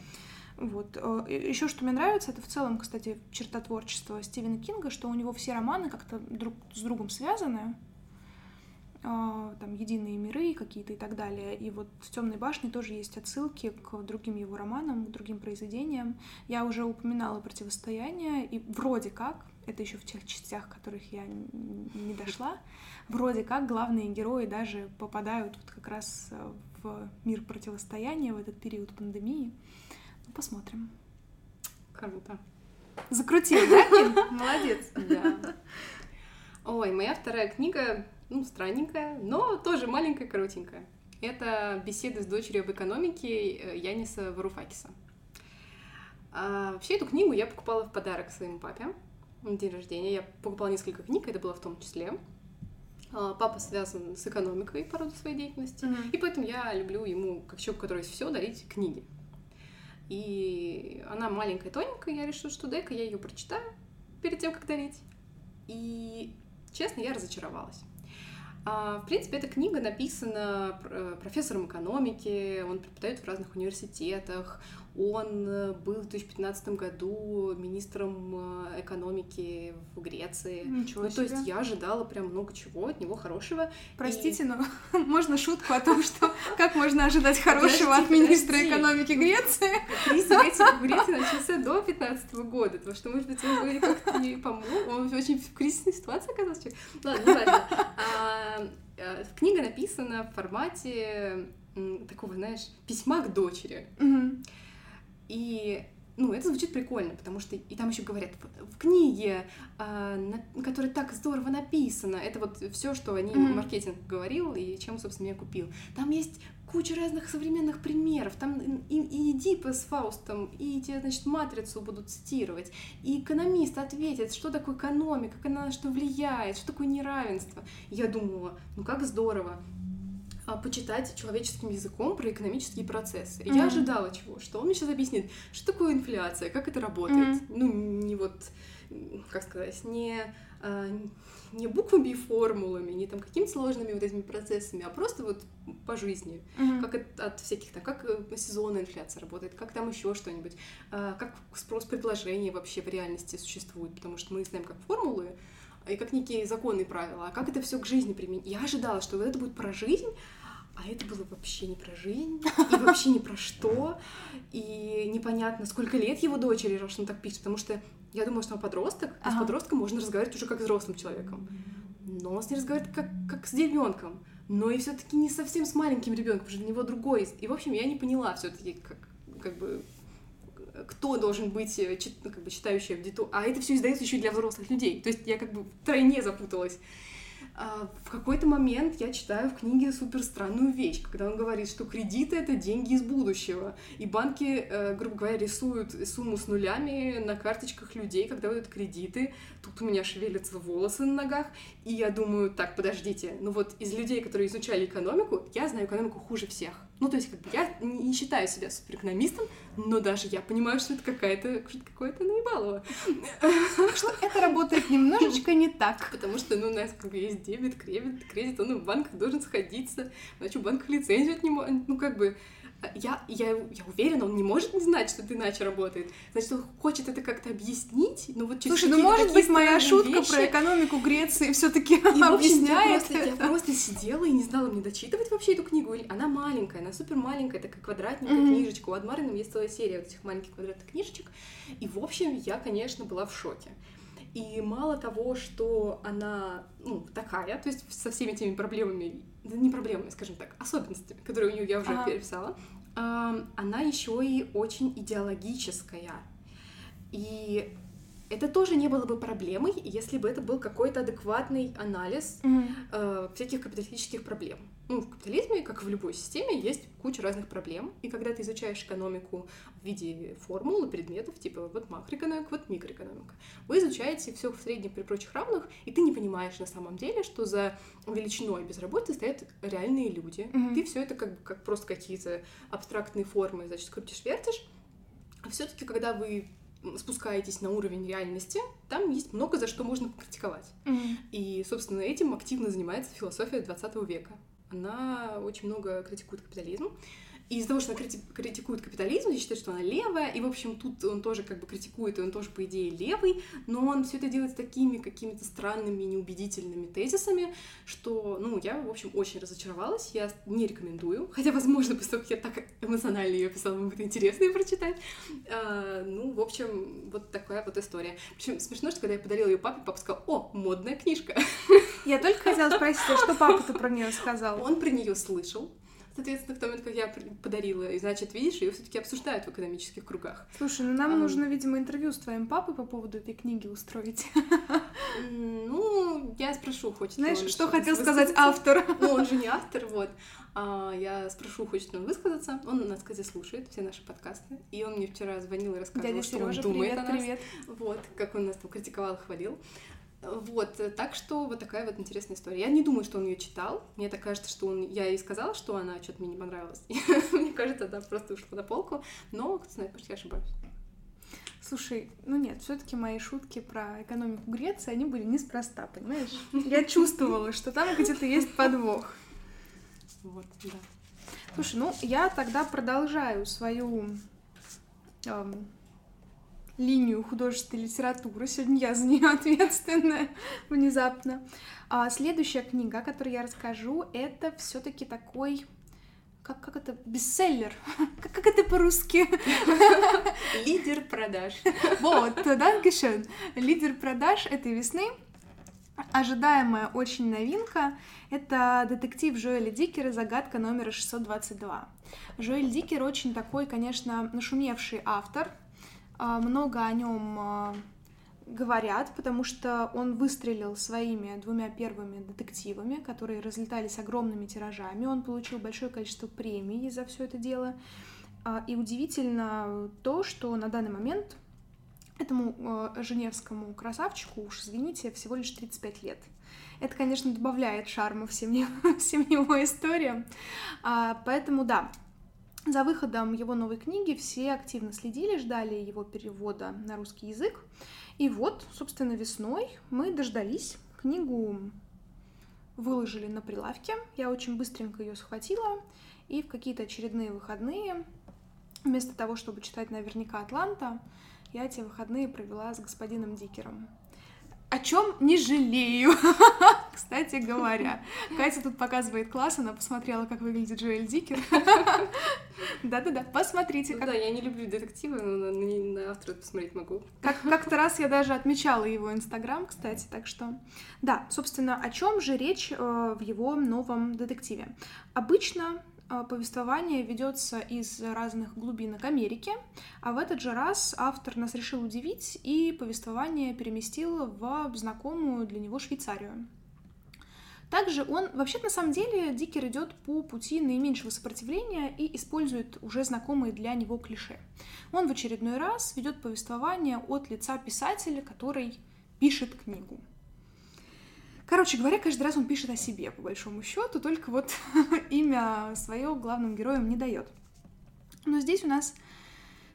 Вот. Э, Еще что мне нравится, это в целом, кстати, черта творчества Стивена Кинга, что у него все романы как-то друг с другом связаны. А, там единые миры какие-то и так далее. И вот в Темной башне тоже есть отсылки к другим его романам, к другим произведениям. Я уже упоминала противостояние, и вроде как, это еще в тех частях, которых я не дошла, вроде как главные герои даже попадают вот как раз э, в мир противостояния в этот период пандемии. Посмотрим. Круто. Закрутил, да? *laughs* Молодец. Да. Ой, моя вторая книга ну, странненькая, но тоже маленькая, коротенькая. Это беседы с дочерью об экономике э, Яниса Варуфакиса. А, вообще эту книгу я покупала в подарок своему папе на день рождения. Я покупала несколько книг, это было в том числе. А, папа связан с экономикой по роду своей деятельности, mm-hmm. и поэтому я люблю ему, как человек, у которого есть все, дарить книги. И она маленькая, тоненькая, я решила, что дай-ка я ее прочитаю перед тем, как дарить. И, честно, я разочаровалась. А, в принципе, эта книга написана э, профессором экономики, он преподает в разных университетах, он э, был в 2015 году министром э, экономики в Греции. Ничего ну, себе. То есть я ожидала прям много чего от него хорошего. Простите, и... но *laughs* можно шутку о том, что как можно ожидать *laughs* хорошего от министра экономики Греции? *laughs* Кризис в Греции начался до 2015 года, потому что, может быть, он как-то не помог, он очень в кризисной ситуации оказался. Ладно, не важно. А, э, книга написана в формате такого, знаешь, письма к дочери. И ну, это звучит прикольно, потому что и там еще говорят в, книге, э, на, которая так здорово написана, это вот все, что они mm-hmm. маркетинг говорил и чем, собственно, я купил. Там есть куча разных современных примеров, там и, и Эдипа с Фаустом, и тебе, значит, матрицу будут цитировать, и экономист ответит, что такое экономика, как она на что влияет, что такое неравенство. я думала, ну как здорово, почитать человеческим языком про экономические процессы. Mm-hmm. Я ожидала чего? Что он мне сейчас объяснит, что такое инфляция, как это работает. Mm-hmm. Ну, не вот, как сказать, не, а, не буквами и формулами, не там какими-то сложными вот этими процессами, а просто вот по жизни. Mm-hmm. Как от, от всяких там, как э, сезонная инфляция работает, как там еще что-нибудь, а, как спрос предложения вообще в реальности существует, потому что мы знаем как формулы, и как некие законы и правила, а как это все к жизни применить. Я ожидала, что вот это будет про жизнь, а это было вообще не про жизнь, и вообще не про что, и непонятно, сколько лет его дочери, раз он так пишет, потому что я думала, что он подросток, а с подростком можно разговаривать уже как с взрослым человеком. Но он с ней разговаривает как, как с ребенком, но и все-таки не совсем с маленьким ребенком, потому что для него другой. И, в общем, я не поняла все-таки, как, как бы кто должен быть э, ну, как бы, читающий аудиторию, а это все издается еще и для взрослых людей. То есть я как бы втройне запуталась. А, в какой-то момент я читаю в книге супер странную вещь, когда он говорит, что кредиты это деньги из будущего, и банки, э, грубо говоря, рисуют сумму с нулями на карточках людей, когда выдают кредиты. Тут у меня шевелятся волосы на ногах, и я думаю, так, подождите, ну вот из людей, которые изучали экономику, я знаю экономику хуже всех. Ну, то есть, как бы я не считаю себя суперэкономистом, но даже я понимаю, что это какая-то какое-то наебалово. Что это работает немножечко не так. Потому что, ну, у нас как бы есть дебет, кредит, кредит, он в банках должен сходиться, иначе в банках лицензию отнимают, ну, как бы я, я, я уверена, он не может не знать, что это иначе работает. Значит, он хочет это как-то объяснить, но вот Слушай, ну может быть моя шутка вещи... про экономику Греции все таки объясняет я просто, я просто сидела и не знала, мне дочитывать вообще эту книгу. Она маленькая, она супер маленькая, такая квадратненькая mm-hmm. книжечка. У Адмарина есть целая серия вот этих маленьких квадратных книжечек. И, в общем, я, конечно, была в шоке. И мало того, что она, ну, такая, то есть со всеми теми проблемами, да не проблемами, скажем так, особенностями, которые у нее я уже ага. переписала, она еще и очень идеологическая. И это тоже не было бы проблемой, если бы это был какой-то адекватный анализ mm-hmm. э, всяких капиталистических проблем. Ну, в капитализме, как и в любой системе, есть куча разных проблем, и когда ты изучаешь экономику в виде формул и предметов, типа вот макроэкономика, вот микроэкономика, вы изучаете все в среднем при прочих равных, и ты не понимаешь на самом деле, что за величиной безработицы стоят реальные люди. Mm-hmm. Ты все это как бы как просто какие-то абстрактные формы, значит, крутишь-вертишь, а все-таки, когда вы спускаетесь на уровень реальности, там есть много за что можно критиковать. Mm-hmm. И, собственно, этим активно занимается философия 20 века. Она очень много критикует капитализм. И из-за того, что она критикует капитализм, я считаю, что она левая, и, в общем, тут он тоже как бы критикует, и он тоже, по идее, левый, но он все это делает с такими какими-то странными, неубедительными тезисами, что, ну, я, в общем, очень разочаровалась, я не рекомендую, хотя, возможно, как я так эмоционально ее писала, вам будет интересно ее прочитать. А, ну, в общем, вот такая вот история. Причем смешно, что когда я подарила ее папе, папа сказал, о, модная книжка. Я только хотела спросить, а что папа-то про нее сказал? Он про нее слышал, соответственно, в момент, как я подарила. И значит, видишь, ее все-таки обсуждают в экономических кругах. Слушай, ну нам а, нужно, видимо, интервью с твоим папой по поводу этой книги устроить. Ну, я спрошу, хочет Знаешь, что хотел сказать автор? Ну, он же не автор, вот. А, я спрошу, хочет ли он высказаться. Он у нас, кстати, слушает все наши подкасты. И он мне вчера звонил и рассказывал, Дядя что Сережа, он думает привет, о нас. Привет. Вот, как он нас там критиковал, хвалил. Вот, э, так что вот такая вот интересная история. Я не думаю, что он ее читал. Мне так кажется, что он... Я ей сказала, что она что-то мне не понравилась. *laughs* мне кажется, она просто ушла на полку. Но, кто знает, может, я ошибаюсь. Слушай, ну нет, все-таки мои шутки про экономику Греции, они были неспроста, понимаешь? Я чувствовала, что там где-то есть подвох. Вот, да. Слушай, ну я тогда продолжаю свою эм, линию художественной литературы. Сегодня я за нее *laughs* ответственная внезапно. А следующая книга, о которой я расскажу, это все-таки такой как, как это, бестселлер, *laughs* как, как это по-русски? *laughs* Лидер продаж. Вот, dankeschön. Лидер продаж этой весны, ожидаемая очень новинка, это детектив Жоэля Дикера «Загадка номера 622». Жоэль Дикер очень такой, конечно, нашумевший автор, много о нем а, говорят, потому что он выстрелил своими двумя первыми детективами, которые разлетались огромными тиражами. Он получил большое количество премий за все это дело. А, и удивительно то, что на данный момент этому женевскому красавчику, уж извините, всего лишь 35 лет. Это, конечно, добавляет шарма всем его, *laughs* всем его историям. Поэтому, да, за выходом его новой книги все активно следили, ждали его перевода на русский язык. И вот, собственно, весной мы дождались. Книгу выложили на прилавке. Я очень быстренько ее схватила. И в какие-то очередные выходные, вместо того, чтобы читать наверняка Атланта, я эти выходные провела с господином Дикером. О чем не жалею. *laughs* Кстати говоря, Катя тут показывает класс, она посмотрела, как выглядит Джоэль Дикер. *laughs* Да-да-да, посмотрите. Ну, да, я не люблю детективы, но на, на, на автора посмотреть могу. Как, как-то раз я даже отмечала его инстаграм, кстати, так что... Да, собственно, о чем же речь э, в его новом детективе? Обычно повествование ведется из разных глубинок Америки, а в этот же раз автор нас решил удивить и повествование переместил в знакомую для него Швейцарию. Также он, вообще на самом деле, Дикер идет по пути наименьшего сопротивления и использует уже знакомые для него клише. Он в очередной раз ведет повествование от лица писателя, который пишет книгу. Короче говоря, каждый раз он пишет о себе, по большому счету, только вот *laughs* имя свое главным героям не дает. Но здесь у нас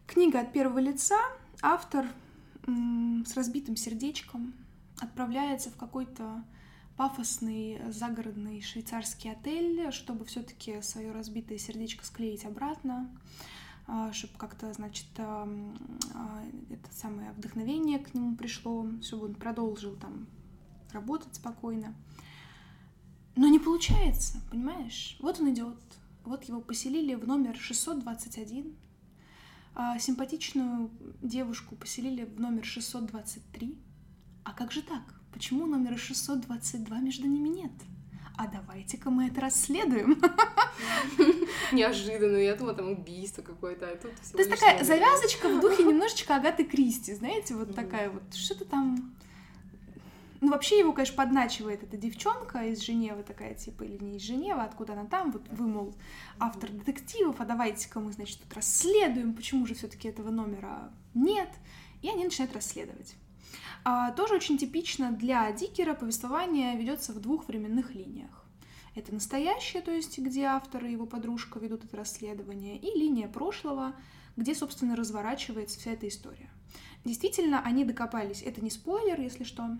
книга от первого лица, автор с разбитым сердечком отправляется в какой-то пафосный загородный швейцарский отель, чтобы все-таки свое разбитое сердечко склеить обратно, а, чтобы как-то, значит, а, это самое вдохновение к нему пришло, чтобы он продолжил там работать спокойно. Но не получается, понимаешь? Вот он идет, вот его поселили в номер 621, а симпатичную девушку поселили в номер 623. А как же так? Почему номера 622 между ними нет? А давайте-ка мы это расследуем. *laughs* Неожиданно, я думала, там убийство какое-то, а тут То есть такая завязочка в духе *laughs* немножечко Агаты Кристи, знаете, вот такая вот, что-то там... Ну, вообще его, конечно, подначивает эта девчонка из Женевы такая, типа, или не из Женевы, откуда она там, вот вы, мол, автор детективов, а давайте-ка мы, значит, тут расследуем, почему же все таки этого номера нет, и они начинают расследовать. А, тоже очень типично для Дикера повествование ведется в двух временных линиях. Это настоящее, то есть где автор и его подружка ведут это расследование, и линия прошлого, где, собственно, разворачивается вся эта история. Действительно, они докопались, это не спойлер, если что,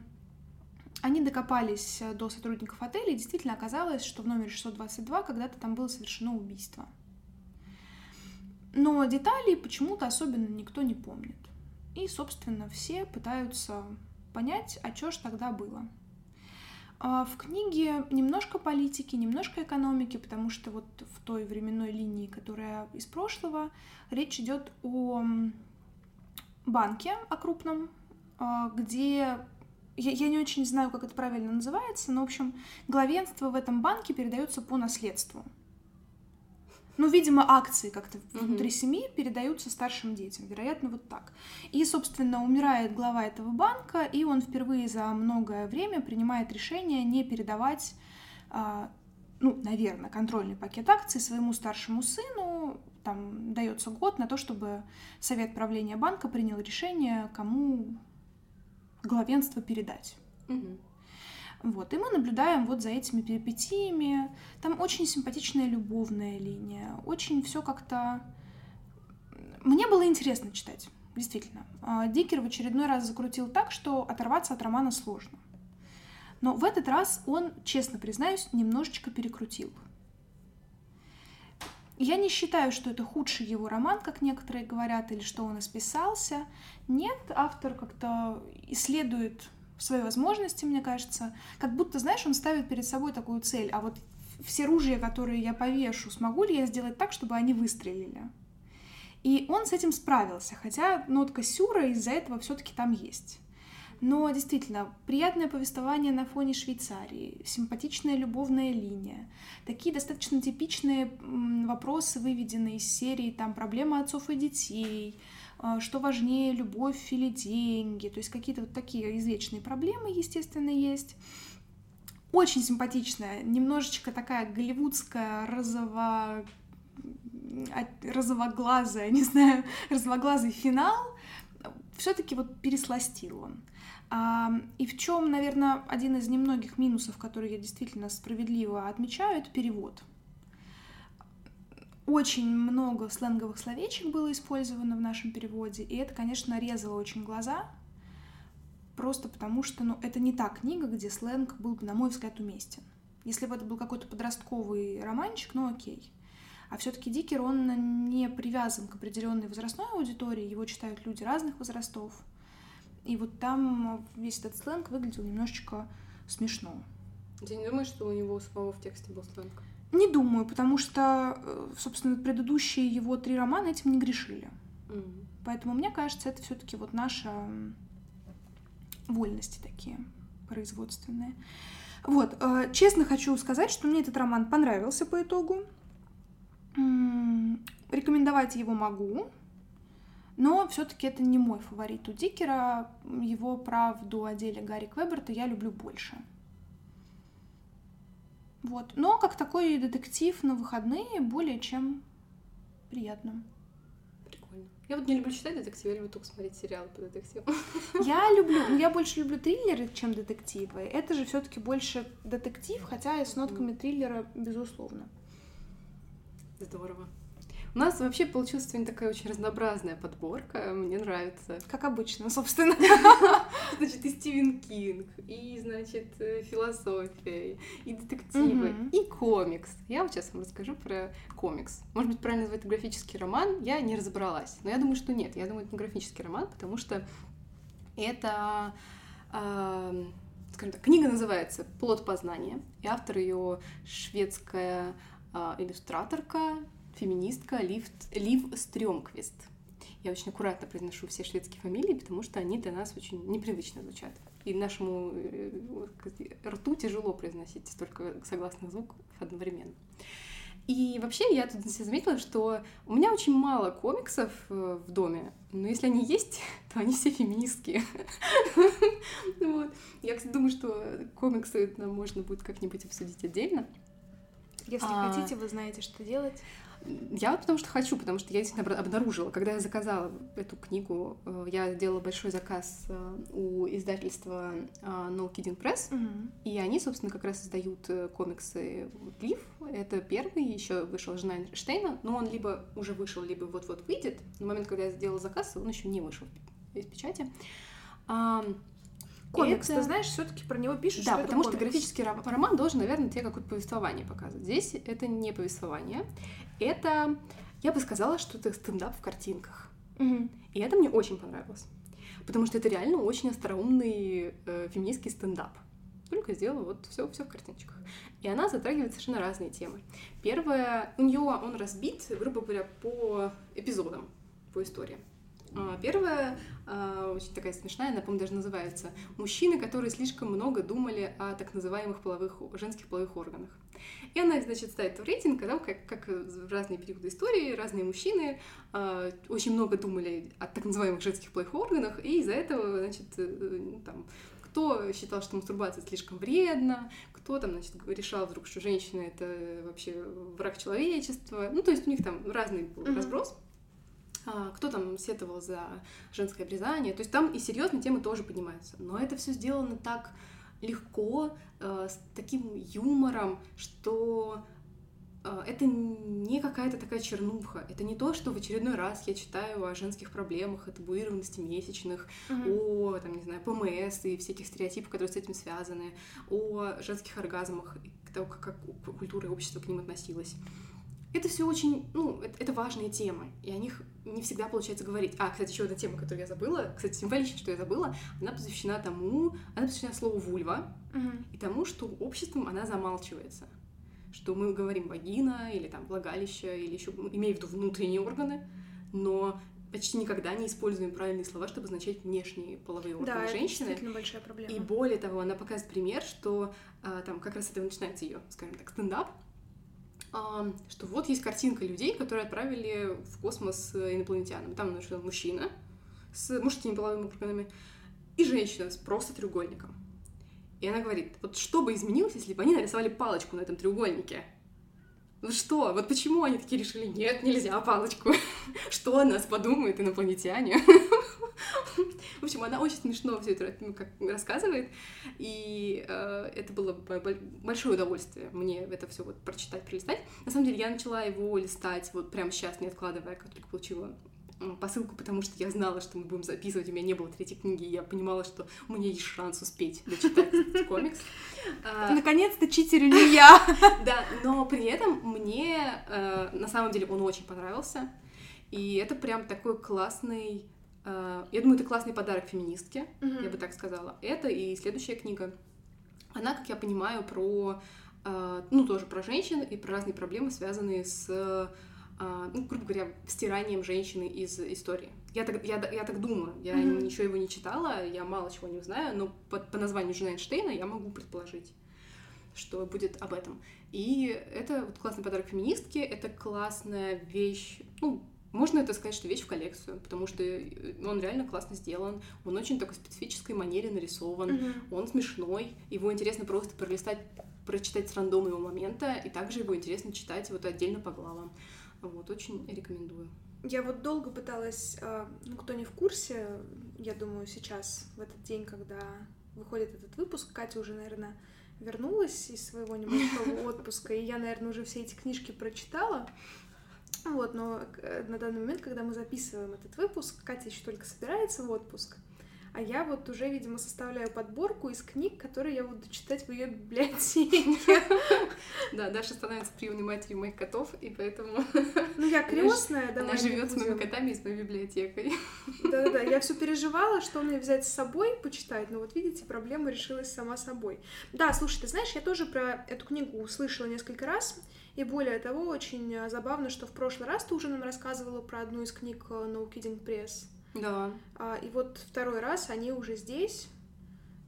они докопались до сотрудников отеля, и действительно оказалось, что в номере 622 когда-то там было совершено убийство. Но деталей почему-то особенно никто не помнит. И, собственно, все пытаются понять, а что ж тогда было. А в книге немножко политики, немножко экономики, потому что вот в той временной линии, которая из прошлого, речь идет о банке, о крупном, а, где я, я не очень знаю, как это правильно называется, но, в общем, главенство в этом банке передается по наследству. Ну, видимо, акции как-то mm-hmm. внутри семьи передаются старшим детям. Вероятно, вот так. И, собственно, умирает глава этого банка, и он впервые за многое время принимает решение не передавать, а, ну, наверное, контрольный пакет акций своему старшему сыну. Там дается год на то, чтобы совет правления банка принял решение, кому главенство передать. Mm-hmm. Вот, и мы наблюдаем вот за этими перипетиями. Там очень симпатичная любовная линия, очень все как-то... Мне было интересно читать, действительно. А, Дикер в очередной раз закрутил так, что оторваться от романа сложно. Но в этот раз он, честно признаюсь, немножечко перекрутил. Я не считаю, что это худший его роман, как некоторые говорят, или что он исписался. Нет, автор как-то исследует свои возможности, мне кажется. Как будто, знаешь, он ставит перед собой такую цель, а вот все ружья, которые я повешу, смогу ли я сделать так, чтобы они выстрелили? И он с этим справился, хотя нотка сюра из-за этого все-таки там есть. Но действительно, приятное повествование на фоне Швейцарии, симпатичная любовная линия, такие достаточно типичные вопросы, выведенные из серии там проблемы отцов и детей, а, что важнее, любовь или деньги, то есть какие-то вот такие извечные проблемы, естественно, есть. Очень симпатичная, немножечко такая голливудская розово розовоглазая, *laughs* не знаю, *laughs* розовоглазый финал, все-таки вот пересластил он. И в чем, наверное, один из немногих минусов, которые я действительно справедливо отмечаю, это перевод. Очень много сленговых словечек было использовано в нашем переводе, и это, конечно, резало очень глаза, просто потому что ну, это не та книга, где сленг был бы, на мой взгляд, уместен. Если бы это был какой-то подростковый романчик, ну окей. А все-таки Дикер, он не привязан к определенной возрастной аудитории, его читают люди разных возрастов. И вот там весь этот сленг выглядел немножечко смешно. Ты не думаешь, что у него самого в тексте был сленг? Не думаю, потому что, э, собственно, предыдущие его три романа этим не грешили. Mm. Поэтому мне кажется, это все-таки вот наша вольности такие производственные. Вот, э, честно хочу сказать, что мне этот роман понравился по итогу. Рекомендовать его могу, но все-таки это не мой фаворит у Дикера. Его правду о деле Гарри Квеберта я люблю больше. Вот. Но как такой детектив на выходные более чем приятно. Прикольно. Я вот не люблю читать детективы, я люблю только смотреть сериалы по детективам. *laughs* Я люблю, ну, я больше люблю триллеры, чем детективы. Это же все-таки больше детектив, хотя и с нотками триллера, безусловно. Здорово. У нас вообще получилась сегодня такая очень разнообразная подборка, мне нравится. Как обычно, собственно. *laughs* Значит, и Стивен Кинг, и, значит, э, философия, и детективы, и комикс. Я вот сейчас вам расскажу про комикс. Может быть, правильно называть это графический роман, я не разобралась. Но я думаю, что нет, я думаю, это не графический роман, потому что это, ам, скажем так, книга называется «Плод познания», и автор ее шведская а, иллюстраторка, феминистка Лив, Лив Стрёмквист. Я очень аккуратно произношу все шведские фамилии, потому что они для нас очень непривычно звучат. И нашему э, рту тяжело произносить столько согласных звуков одновременно. И вообще я тут себе заметила, что у меня очень мало комиксов э, в доме, но если они есть, *laughs* то они все феминистские. *laughs* Я, кстати, думаю, что комиксы нам можно будет как-нибудь обсудить отдельно. Если А. хотите, вы знаете, что делать. Я вот потому что хочу, потому что я действительно обнаружила, когда я заказала эту книгу, э, я делала большой заказ э, у издательства э, No Kidding Press, Мгм. и они, собственно, как раз издают комиксы Лив. Это первый, еще вышел «Жена Эйнштейна», но он либо уже вышел, либо вот-вот выйдет. На момент, когда я сделала заказ, он еще не вышел из печати. Комикс, это- ты знаешь, все-таки про него пишут, да, что потому это что комикс. графический ро- роман должен, наверное, тебе какое-то повествование показывать. Здесь это не повествование, это, я бы сказала, что это стендап в картинках. Мгм. И это мне очень понравилось. Потому что это реально очень остроумный э, феминистский стендап. Только сделала вот все, все в картиночках. И она затрагивает совершенно разные темы. Первое, у нее он разбит, грубо говоря, по эпизодам, по истории. А, Первая, а, очень такая смешная, она, по-моему, даже называется «Мужчины, которые слишком много думали о так называемых половых, женских половых органах». И она, значит, ставит в рейтинг, когда, как, как в разные периоды истории разные мужчины а, очень много думали о так называемых женских половых органах, и из-за этого, значит, э, ну, там, кто считал, что мастурбация слишком вредна, кто там, значит, решал вдруг, что женщина — это вообще враг человечества. Ну, то есть у них там разный был Мгм. разброс. А, кто там сетовал за женское обрезание. То есть там и серьезные темы тоже поднимаются. Но это все сделано так легко, э, с таким юмором, что э, это не какая-то такая чернуха. Это не то, что в очередной раз я читаю о женских проблемах, о табуированности месячных, Мгм. о, там, не знаю, ПМС и всяких стереотипах, которые с этим связаны, о женских оргазмах, и того, как, как культура и общество к ним относилось. Это все очень, ну, это, это важные темы, и о них не всегда получается говорить. А, кстати, еще одна тема, которую я забыла, кстати, символично, что я забыла, она посвящена тому, она посвящена слову вульва Мгм. и тому, что обществом она замалчивается. Что мы говорим вагина или там влагалище, или еще имея в виду внутренние органы, но почти никогда не используем правильные слова, чтобы означать внешние половые органы Да, это женщины. действительно большая проблема. И более того, она показывает пример, что а, там как раз это начинается ее, скажем так, стендап, что вот есть картинка людей, которые отправили в космос э, инопланетянам. Там значит, мужчина с мужскими половыми органами и женщина с просто треугольником. И она говорит, вот что бы изменилось, если бы они нарисовали палочку на этом треугольнике? Ну что? Вот почему они такие решили, нет, нельзя палочку. *laughs* Что о нас подумают инопланетяне? *laughs* В общем, она очень смешно все это ну, как рассказывает, и э, это было большое удовольствие мне это все вот прочитать, пролистать. На самом деле я начала его листать вот прямо сейчас, не откладывая, как только получила посылку, потому что я знала, что мы будем записывать, у меня не было третьей книги, и я понимала, что у меня есть шанс успеть дочитать этот комикс. *laughs* А, Наконец-то читерю не *laughs* я. *laughs* да, но при этом мне э, на самом деле он очень понравился. И это прям такой классный... э, я думаю, это классный подарок феминистке, я бы так сказала. Это и следующая книга Она, как я понимаю, про, э, ну, тоже про женщин и про разные проблемы, связанные с, э, ну, грубо говоря, стиранием женщины из истории. Я так, я, я так думаю, я mm-hmm. ничего его не читала, я мало чего не знаю, но по, по названию Жена Эйнштейна я могу предположить что будет об этом. И это вот классный подарок феминистки, это классная вещь, ну, можно это сказать, что вещь в коллекцию, потому что э, он реально классно сделан, он очень такой специфической манере нарисован, mm-hmm. он смешной, его интересно просто пролистать, прочитать с рандомного момента, и также его интересно читать вот отдельно по главам. Вот, очень рекомендую. Я вот долго пыталась, а, ну, кто не в курсе, я думаю, сейчас, в этот день, когда выходит этот выпуск, Катя уже, наверное, вернулась из своего небольшого *laughs* отпуска, и я, наверное, уже все эти книжки прочитала. Вот, но э, на данный момент, когда мы записываем этот выпуск, Катя еще только собирается в отпуск, а я вот уже, видимо, составляю подборку из книг, которые я буду читать в ее библиотеке. Да, Даша становится приемной матерью моих котов, и поэтому... Ну, я крестная, да. Она живет с моими котами и с моей библиотекой. Да-да-да, я все переживала, что мне взять с собой почитать, но вот видите, проблема решилась сама собой. Да, слушай, ты знаешь, я тоже про эту книгу услышала несколько раз, и более того, очень забавно, что в прошлый раз ты уже нам рассказывала про одну из книг э, No Kidding Press. Да. А, и вот второй раз они уже здесь.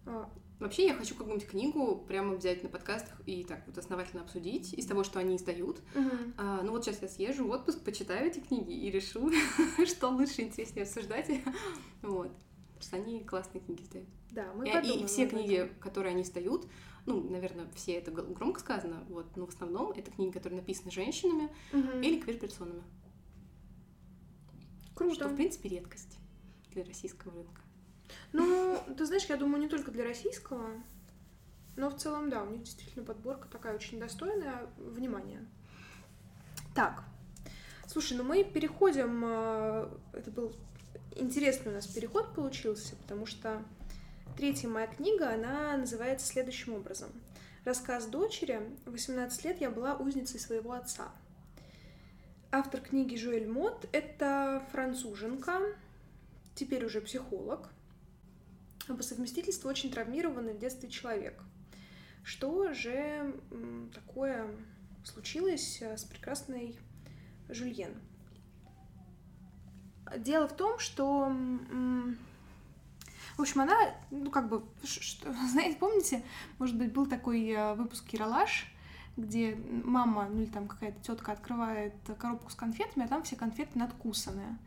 А... Вообще я хочу какую-нибудь книгу прямо взять на подкастах и так вот основательно обсудить из того, что они издают. Угу. А, ну вот сейчас я съезжу в отпуск, почитаю эти книги и решу, *laughs* что лучше интереснее обсуждать. *laughs* вот. Потому что они классные книги издают. Да, мы и, и все книги, которые они издают, ну, наверное, все это громко сказано, вот, но в основном это книги, которые написаны женщинами угу. или квир-персонами. Круто. Что, в принципе, редкость для российского рынка. Ну, ты знаешь, я думаю, не только для российского, но в целом, да, у них действительно подборка такая очень достойная внимания. Так, слушай, ну мы переходим, э, это был интересный у нас переход получился, потому что третья моя книга, она называется следующим образом. Рассказ дочери. 18 лет я была узницей своего отца. Автор книги Жуэль Мот — это француженка, теперь уже психолог, по совместительству очень травмированный в детстве человек. Что же такое случилось э, с прекрасной Жюльен? Дело в том, что в общем, она, ну, как бы, что, *laughs* знаете, помните, может быть, был такой э, выпуск Киралаш, где мама, ну или там какая-то тетка открывает коробку с конфетами, а там все конфеты надкусанные.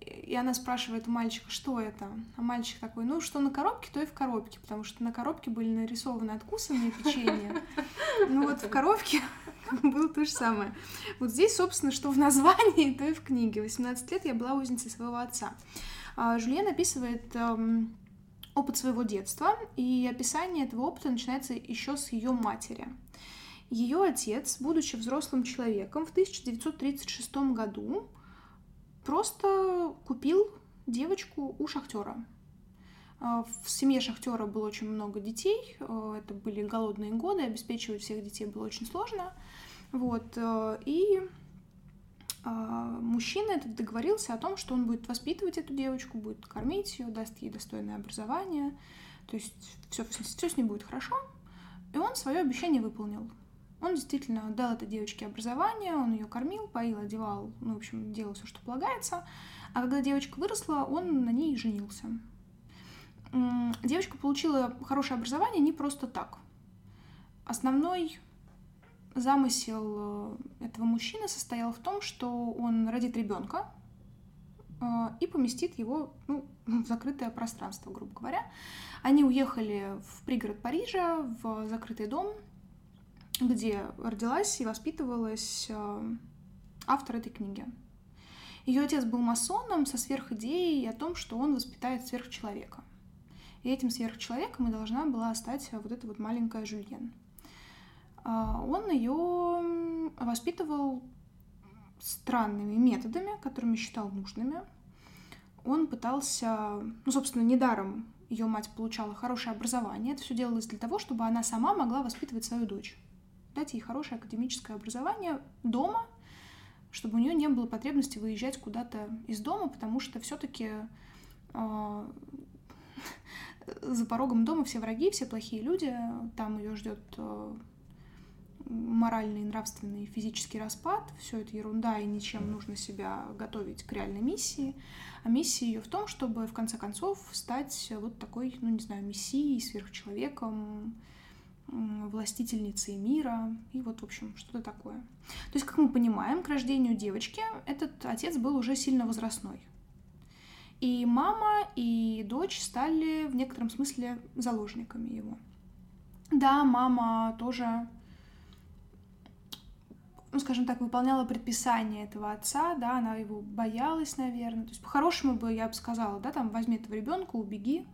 И она спрашивает у мальчика, что это? А мальчик такой, ну, что на коробке, то и в коробке, потому что на коробке были нарисованы откусанные печенья. *laughs* Ну вот в коробке *laughs* было то же самое. Вот здесь, собственно, что в названии, то и в книге. 18 лет я была узницей своего отца. А Жюльен описывает эм, опыт своего детства, и описание этого опыта начинается еще с ее матери. Ее отец, будучи взрослым человеком, в 1936 году просто купил девочку у шахтера. А, в семье шахтера было очень много детей, а, это были голодные годы, обеспечивать всех детей было очень сложно. Вот, а, и мужчина этот договорился о том, что он будет воспитывать эту девочку, будет кормить ее, даст ей достойное образование, то есть все, все с ней будет хорошо. И он свое обещание выполнил. Он действительно дал этой девочке образование, он ее кормил, поил, одевал, ну, в общем, делал все, что полагается. А когда девочка выросла, он на ней женился. Девочка получила хорошее образование не просто так. Основной замысел э, этого мужчины состоял в том, что он родит ребенка э, и поместит его ну, *laughs* в закрытое пространство, грубо говоря. Они уехали в пригород Парижа, в закрытый дом, где родилась и воспитывалась э, автор этой книги. Ее отец был масоном со сверхидеей о том, что он воспитает сверхчеловека. И этим сверхчеловеком и должна была стать вот эта вот маленькая Жюльен. А, он ее воспитывал странными методами, которыми считал нужными. Он пытался, ну, собственно, недаром ее мать получала хорошее образование. Это все делалось для того, чтобы она сама могла воспитывать свою дочь дать ей хорошее академическое образование дома, чтобы у нее не было потребности выезжать куда-то из дома, потому что все-таки э, а, *laughs* за порогом дома все враги, все плохие люди, там ее ждет э, моральный, нравственный, физический распад, все это ерунда, и ничем нужно себя готовить к реальной миссии. А миссия ее в том, чтобы в конце концов стать вот такой, ну не знаю, мессией, сверхчеловеком, властительницей мира и вот, в общем, что-то такое. То есть, как мы понимаем, к рождению девочки этот отец был уже сильно возрастной. И мама, и дочь стали в некотором смысле заложниками его. Да, мама тоже ну, скажем так, выполняла предписание этого отца, да, она его боялась, наверное. То есть, по-хорошему бы я бы сказала, да, там, возьми этого ребенка, убеги.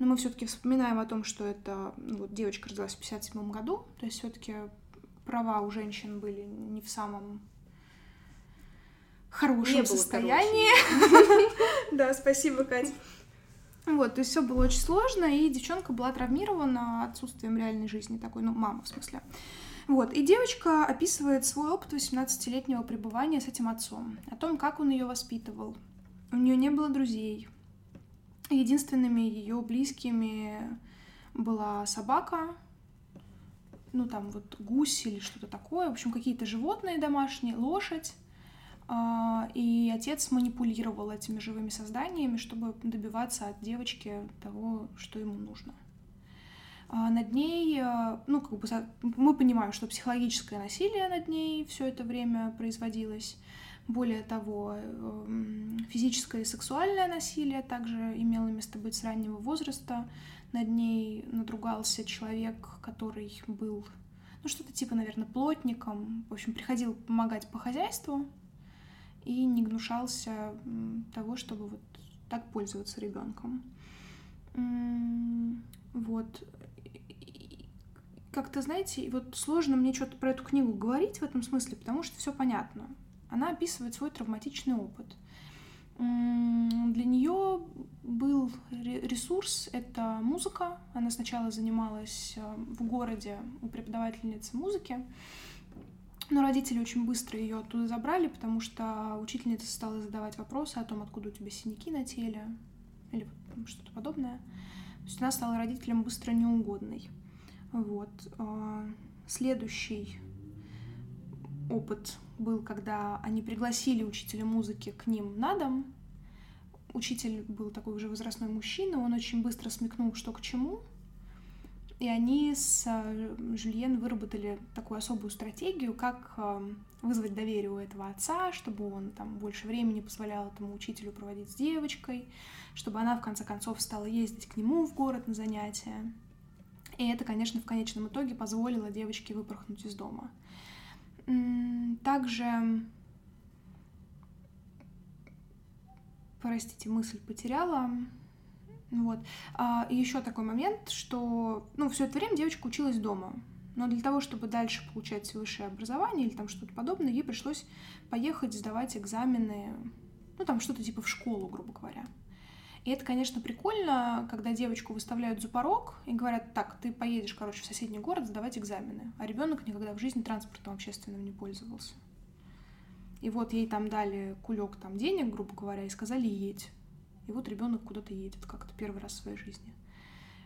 Но мы все-таки вспоминаем о том, что это, ну, вот девочка родилась в 57 году, то есть все-таки права у женщин были не в самом хорошем состоянии. Да, спасибо, Катя. Вот, то есть все было очень сложно, и девчонка была травмирована отсутствием реальной жизни такой, ну, мама в смысле. Вот, и девочка описывает свой опыт 18-летнего пребывания с этим отцом, о том, как он ее воспитывал. У нее не было друзей. Единственными ее близкими была собака, ну там вот гусь или что-то такое, в общем, какие-то животные домашние, лошадь. А, и отец манипулировал этими живыми созданиями, чтобы добиваться от девочки того, что ему нужно. А над ней, э, ну, как бы мы понимаем, что психологическое насилие над ней все это время производилось. Более того, эм, физическое и сексуальное насилие также имело место быть с раннего возраста. Над ней надругался человек, который был, ну, что-то типа, наверное, плотником. В общем, приходил помогать по хозяйству и не гнушался того, чтобы вот так пользоваться ребенком. Вот как-то, знаете, вот сложно мне что-то про эту книгу говорить в этом смысле, потому что все понятно. Она описывает свой травматичный опыт. Для нее был ресурс — это музыка. Она сначала занималась э, в городе у преподавательницы музыки, но родители очень быстро ее оттуда забрали, потому что учительница стала задавать вопросы о том, откуда у тебя синяки на теле или что-то подобное. То есть она стала родителям быстро неугодной. Вот. А, следующий опыт был, когда они пригласили учителя музыки к ним на дом. Учитель был такой уже возрастной мужчина, он очень быстро смекнул, что к чему. И они с а, Жюльен выработали такую особую стратегию, как а, вызвать доверие у этого отца, чтобы он там больше времени позволял этому учителю проводить с девочкой, чтобы она в конце концов стала ездить к нему в город на занятия. И это, конечно, в конечном итоге позволило девочке выпорхнуть из дома. Также, простите, мысль потеряла. Вот. А, еще такой момент, что, ну, все это время девочка училась дома. Но для того, чтобы дальше получать высшее образование или там что-то подобное, ей пришлось поехать сдавать экзамены, ну, там что-то типа в школу, грубо говоря. И это, конечно, прикольно, когда девочку выставляют за порог и говорят, так, ты поедешь, короче, в соседний город сдавать экзамены, а ребенок никогда в жизни транспортом общественным не пользовался. И вот ей там дали кулек там денег, грубо говоря, и сказали едь. И вот ребенок куда-то едет как-то первый раз в своей жизни.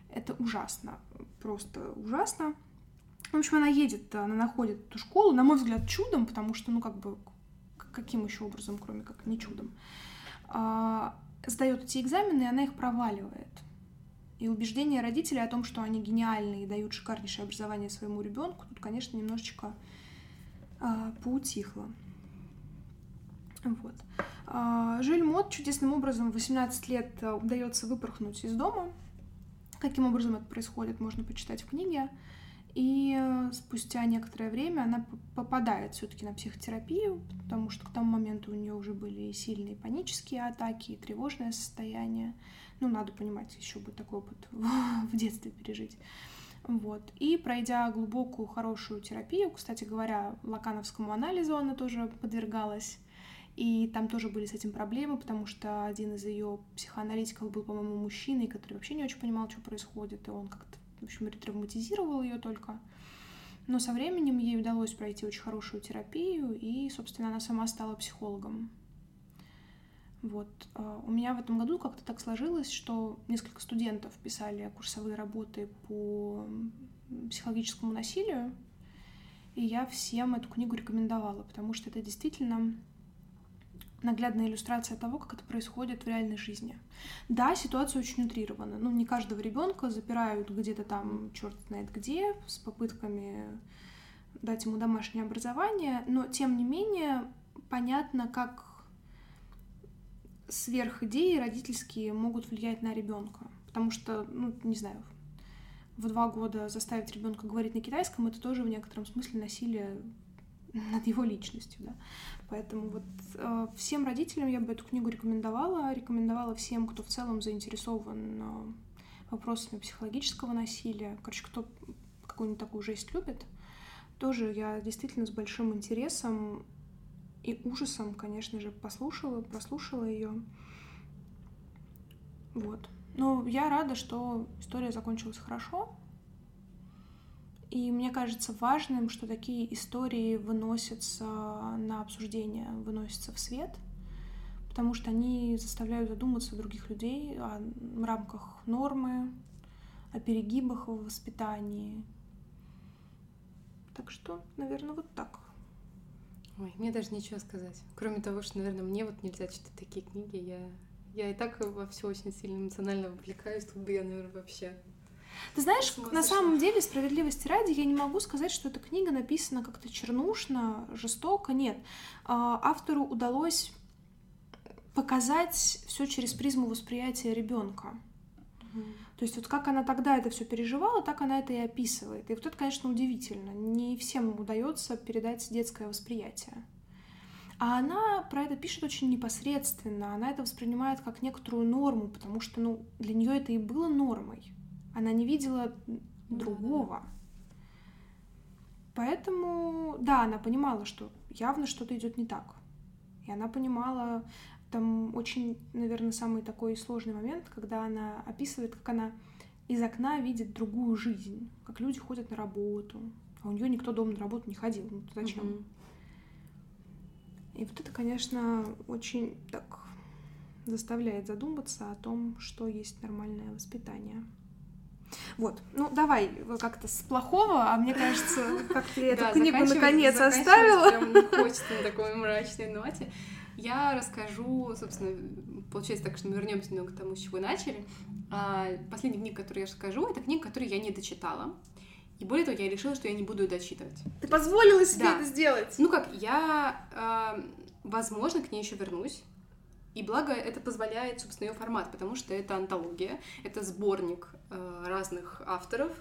Это ужасно, просто ужасно. В общем, она едет, она находит эту школу, на мой взгляд, чудом, потому что, ну, как бы, каким еще образом, кроме как не чудом. А, сдает эти экзамены, и она их проваливает. И убеждение родителей о том, что они гениальны и дают шикарнейшее образование своему ребенку, тут, конечно, немножечко а, поутихло. Вот. А, Жиль Мот чудесным образом в 18 лет а, удается выпорхнуть из дома. Каким образом это происходит, можно почитать в книге. И э, спустя некоторое время она попадает все-таки на психотерапию, потому что к тому моменту у нее уже были сильные панические атаки, и тревожное состояние. Ну, надо понимать, еще бы такой опыт *laughs* в детстве пережить. Вот. И пройдя глубокую, хорошую терапию, кстати говоря, лакановскому анализу она тоже подвергалась, и там тоже были с этим проблемы, потому что один из ее психоаналитиков был, по-моему, мужчиной, который вообще не очень понимал, что происходит, и он как-то общем, ретравматизировал ее только. Но со временем ей удалось пройти очень хорошую терапию, и, собственно, она сама стала психологом. Вот. А, у меня в этом году как-то так сложилось, что несколько студентов писали курсовые работы по психологическому насилию, и я всем эту книгу рекомендовала, потому что это действительно наглядная иллюстрация того, как это происходит в реальной жизни. Да, ситуация очень утрирована. Ну, не каждого ребенка запирают где-то там, черт знает где, с попытками дать ему домашнее образование, но тем не менее понятно, как сверх идеи родительские могут влиять на ребенка. Потому что, ну, не знаю, в два года заставить ребенка говорить на китайском, это тоже в некотором смысле насилие над его личностью, да. Поэтому вот э, всем родителям я бы эту книгу рекомендовала, рекомендовала всем, кто в целом заинтересован э, вопросами психологического насилия, короче, кто какую-нибудь такую жесть любит, тоже я действительно с большим интересом и ужасом, конечно же, послушала, прослушала ее. Вот. Но я рада, что история закончилась хорошо. И мне кажется важным, что такие истории выносятся на обсуждение, выносятся в свет, потому что они заставляют задуматься других людей о рамках нормы, о перегибах в воспитании. Так что, наверное, вот так. Ой, мне даже нечего сказать. Кроме того, что, наверное, мне вот нельзя читать такие книги. Я, я и так во все очень сильно эмоционально вовлекаюсь. Тут бы я, наверное, вообще ты знаешь, на самом деле, справедливости ради, я не могу сказать, что эта книга написана как-то чернушно, жестоко. Нет. А, автору удалось показать все через призму восприятия ребенка. То есть вот как она тогда это все переживала, так она это и описывает. И вот это, конечно, удивительно. Не всем удается передать детское восприятие. А она про это пишет очень непосредственно. Она это воспринимает как некоторую норму, потому что ну, для нее это и было нормой. Она не видела другого. Поэтому, да, она понимала, что явно что-то идет не так. И она понимала, там очень, наверное, самый такой сложный момент, когда она описывает, как она из окна видит другую жизнь, как люди ходят на работу, а у нее никто дома на работу не ходил. Ну зачем? И вот это, конечно, очень так заставляет задуматься о том, что есть нормальное воспитание. Вот, ну давай как-то с плохого, а мне кажется, *laughs* как ты эту книгу наконец оставила. Прям не хочется на такой мрачной ноте. Я расскажу, собственно, получается так, что мы вернемся немного к тому, с чего начали. А, последняя книга, которую я расскажу, это книга, которую я не дочитала. И более того, я решила, что я не буду ее дочитывать. Ты позволила себе да. это сделать? Ну как, я, э, возможно, к ней еще вернусь. И благо это позволяет, собственно, ее формат, потому что это антология, это сборник э, разных авторов,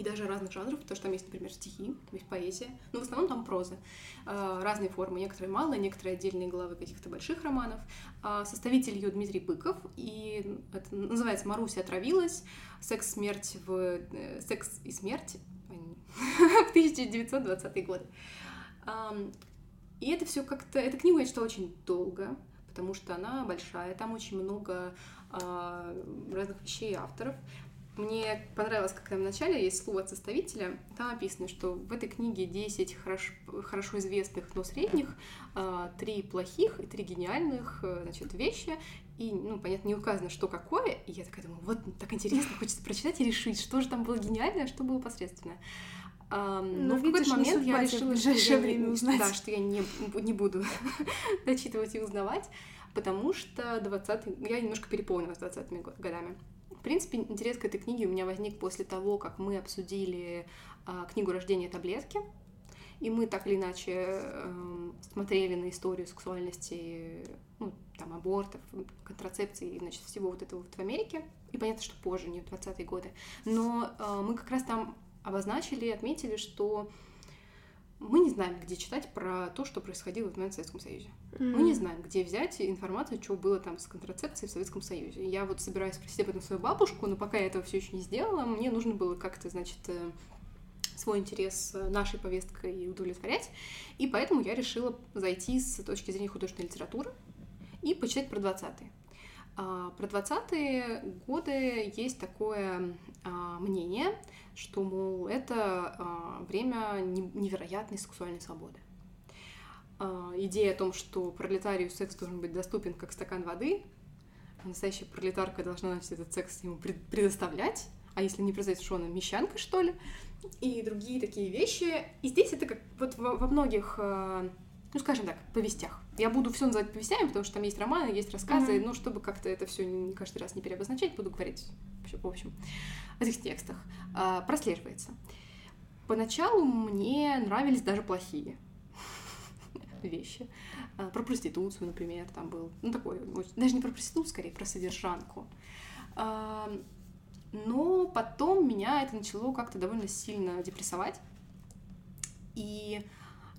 и даже разных жанров, потому что там есть, например, стихи, там есть поэзия, но в основном там проза. Э, разные формы, некоторые малые, некоторые отдельные главы каких-то больших романов. Э, составитель ее Дмитрий Быков, и это называется «Маруся отравилась. Секс, смерть в... Э, секс и смерть *laughs* в 1920-е годы». И это все как-то... Эту книгу я читала очень долго, потому что она большая, там очень много разных вещей авторов. Мне понравилось, как там в начале есть слово от составителя. Там написано, что в этой книге 10 хорошо, хорошо известных, но средних, а, три плохих и три гениальных э, значит, вещи. И, ну, понятно, не указано, что какое. И я такая думаю, вот так интересно, хочется прочитать и решить, что же там было гениальное, а что было посредственное. А, но, но в какой-то момент я решила, что я, время узнать. Да, что я не, не буду *laughs* дочитывать и узнавать, потому что 20 я немножко переполнилась 20-ми годами. В принципе, интерес к этой книге у меня возник после того, как мы обсудили а, книгу рождения таблетки. И мы так или иначе э, смотрели на историю сексуальности, ну, там, абортов, контрацепции, значит, всего вот этого вот в Америке. И понятно, что позже, не в 20-е годы. Но э, мы как раз там обозначили и отметили, что мы не знаем, где читать про то, что происходило в Советском Союзе. Mm-hmm. Мы не знаем, где взять информацию, что было там с контрацепцией в Советском Союзе. Я вот собираюсь спросить об этом свою бабушку, но пока я этого все еще не сделала, мне нужно было как-то, значит, э, свой интерес нашей повесткой удовлетворять. И поэтому я решила зайти с точки зрения художественной литературы и почитать про 20-е. А, про 20-е годы есть такое а, мнение, что, мол, это а, время невероятной сексуальной свободы. идея о том, что пролетарию секс должен быть доступен как стакан воды, настоящая пролетарка должна значит, этот секс ему предоставлять, а если не произойдет, что она мещанка, что ли, и другие такие вещи. И здесь это как вот во, многих, ну, скажем так, повестях. Я буду все называть повестями, потому что там есть романы, есть рассказы, mm-hmm. ну, чтобы как-то это все не каждый раз не переобозначать, буду говорить, в общем, в этих текстах. Э, прослеживается. Поначалу мне нравились даже плохие *laughs* вещи. А, про проституцию, например, там был. Ну, такой, даже не про проституцию, скорее, про содержанку. А, но потом меня это начало как-то довольно сильно депрессовать. И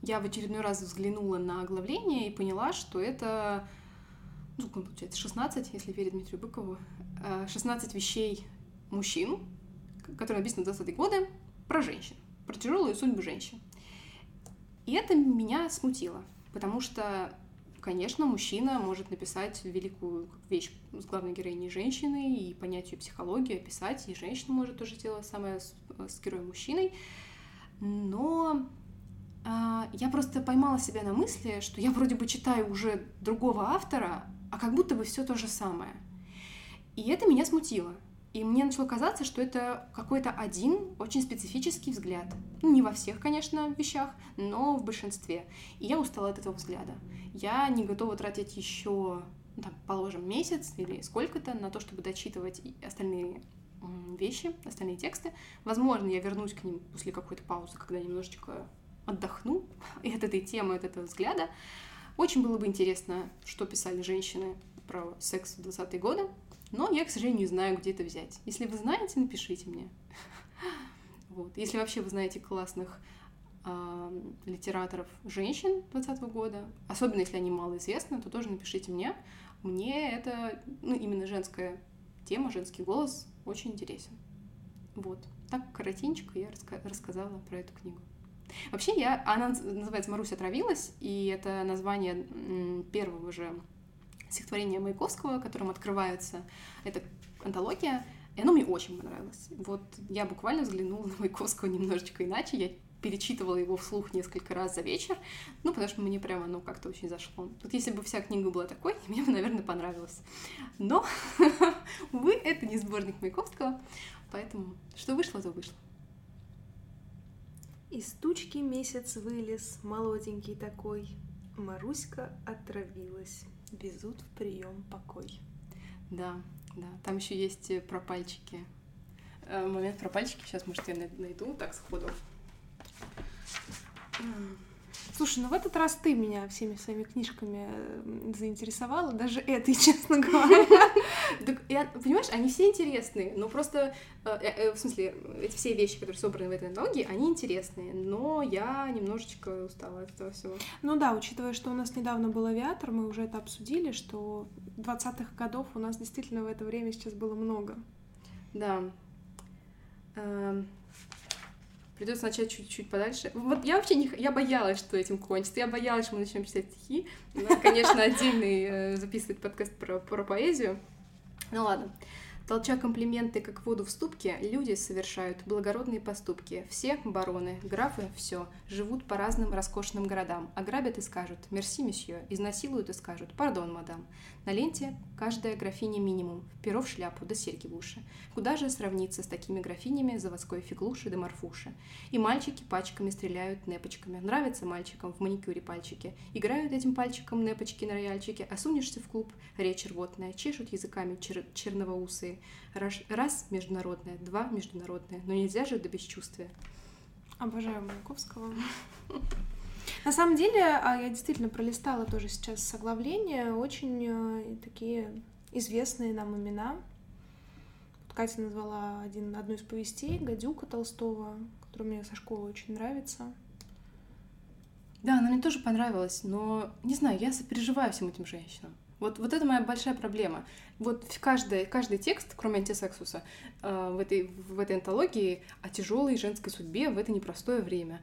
я в очередной раз взглянула на оглавление и поняла, что это, ну, получается, 16, если верить Дмитрию Быкову, 16 а, вещей мужчин, которые написаны в 20-е годы, про женщин про тяжелую судьбу женщин. И это меня смутило, потому что, конечно, мужчина может написать великую вещь с главной героиней женщины и понять ее психологию, описать, и женщина может тоже сделать самое с, с героем мужчиной. Но я просто поймала себя на мысли, что я вроде бы читаю уже другого автора, а как будто бы все то же самое. И это меня смутило. И мне начало казаться, что это какой-то один очень специфический взгляд. Ну, не во всех, конечно, вещах, но в большинстве. И я устала от этого взгляда. Я не готова тратить еще, ну, там, положим, месяц или сколько-то на то, чтобы дочитывать остальные вещи, остальные тексты. Возможно, я вернусь к ним после какой-то паузы, когда немножечко отдохну *laughs* и от этой темы, от этого взгляда. Очень было бы интересно, что писали женщины про секс в 20-е годы, но я, к сожалению, не знаю, где это взять. Если вы знаете, напишите мне. *laughs* Вот. Если вообще вы знаете классных э, литераторов женщин 20 -го года, особенно если они малоизвестны, то тоже напишите мне. Мне это, ну, именно женская тема, женский голос очень интересен. Вот. Так коротенько я раска рассказала про эту книгу. Вообще, я, она называется «Маруся отравилась», и это название первого же стихотворение Маяковского, которым открывается эта антология, и оно мне очень понравилось. Вот я буквально взглянула на Маяковского немножечко иначе, я перечитывала его вслух несколько раз за вечер, ну, потому что мне прямо, ну, как-то очень зашло. Вот если бы вся книга была такой, *laughs* мне бы, наверное, понравилось. Но, *laughs* увы, это не сборник Маяковского, поэтому что вышло, то вышло. Из тучки месяц вылез, молоденький такой, Маруська отравилась везут в прием покой. Да, да. Там еще есть э, про пальчики. Э, момент про пальчики. Сейчас, может, я найду так сходу. Слушай, ну в этот раз ты меня всеми своими книжками заинтересовала, даже этой, *laughs* честно говоря. Понимаешь, они все интересные, но просто, э, э, в смысле, эти все вещи, которые собраны в этой антологии, они интересные, но я немножечко устала от этого всего. Ну да, учитывая, что у нас недавно был авиатор, мы уже это обсудили, что 20-х годов у нас действительно в это время сейчас было много. Да. Придется начать чуть-чуть подальше. Вот я вообще не... Я боялась, что этим кончится. Я боялась, что мы начнем читать стихи. Нас, конечно, отдельный э, записывает подкаст про, про поэзию. Ну ладно. Толча комплименты, как воду в ступке, люди совершают благородные поступки. Все бароны, графы, все, живут по разным роскошным городам. Ограбят и скажут «Мерси, месье», изнасилуют и скажут «Пардон, мадам». На ленте каждая графиня минимум, перо в шляпу да серьги в уши. Куда же сравниться с такими графинями заводской фиглуши да марфуши? И мальчики пачками стреляют непочками. Нравится мальчикам в маникюре пальчики. Играют этим пальчиком непочки на рояльчике, а сунешься в клуб, речь рвотная, чешут языками чер черновоусые. Раз, раз международное, два международное, но нельзя же до бесчувствия. Обожаю Маяковского. *laughs* На самом деле, а, я действительно пролистала тоже сейчас с оглавления очень э, такие известные нам имена. Катя назвала один, одну из повестей «Гадюка» Толстого, которая мне со школы очень нравится. Да, она мне тоже понравилась, но, не знаю, я сопереживаю всем этим женщинам. Вот, вот это моя большая проблема. Вот каждый, каждый текст, кроме антисексуса, э, в, этой, в этой антологии о тяжелой женской судьбе в это непростое время.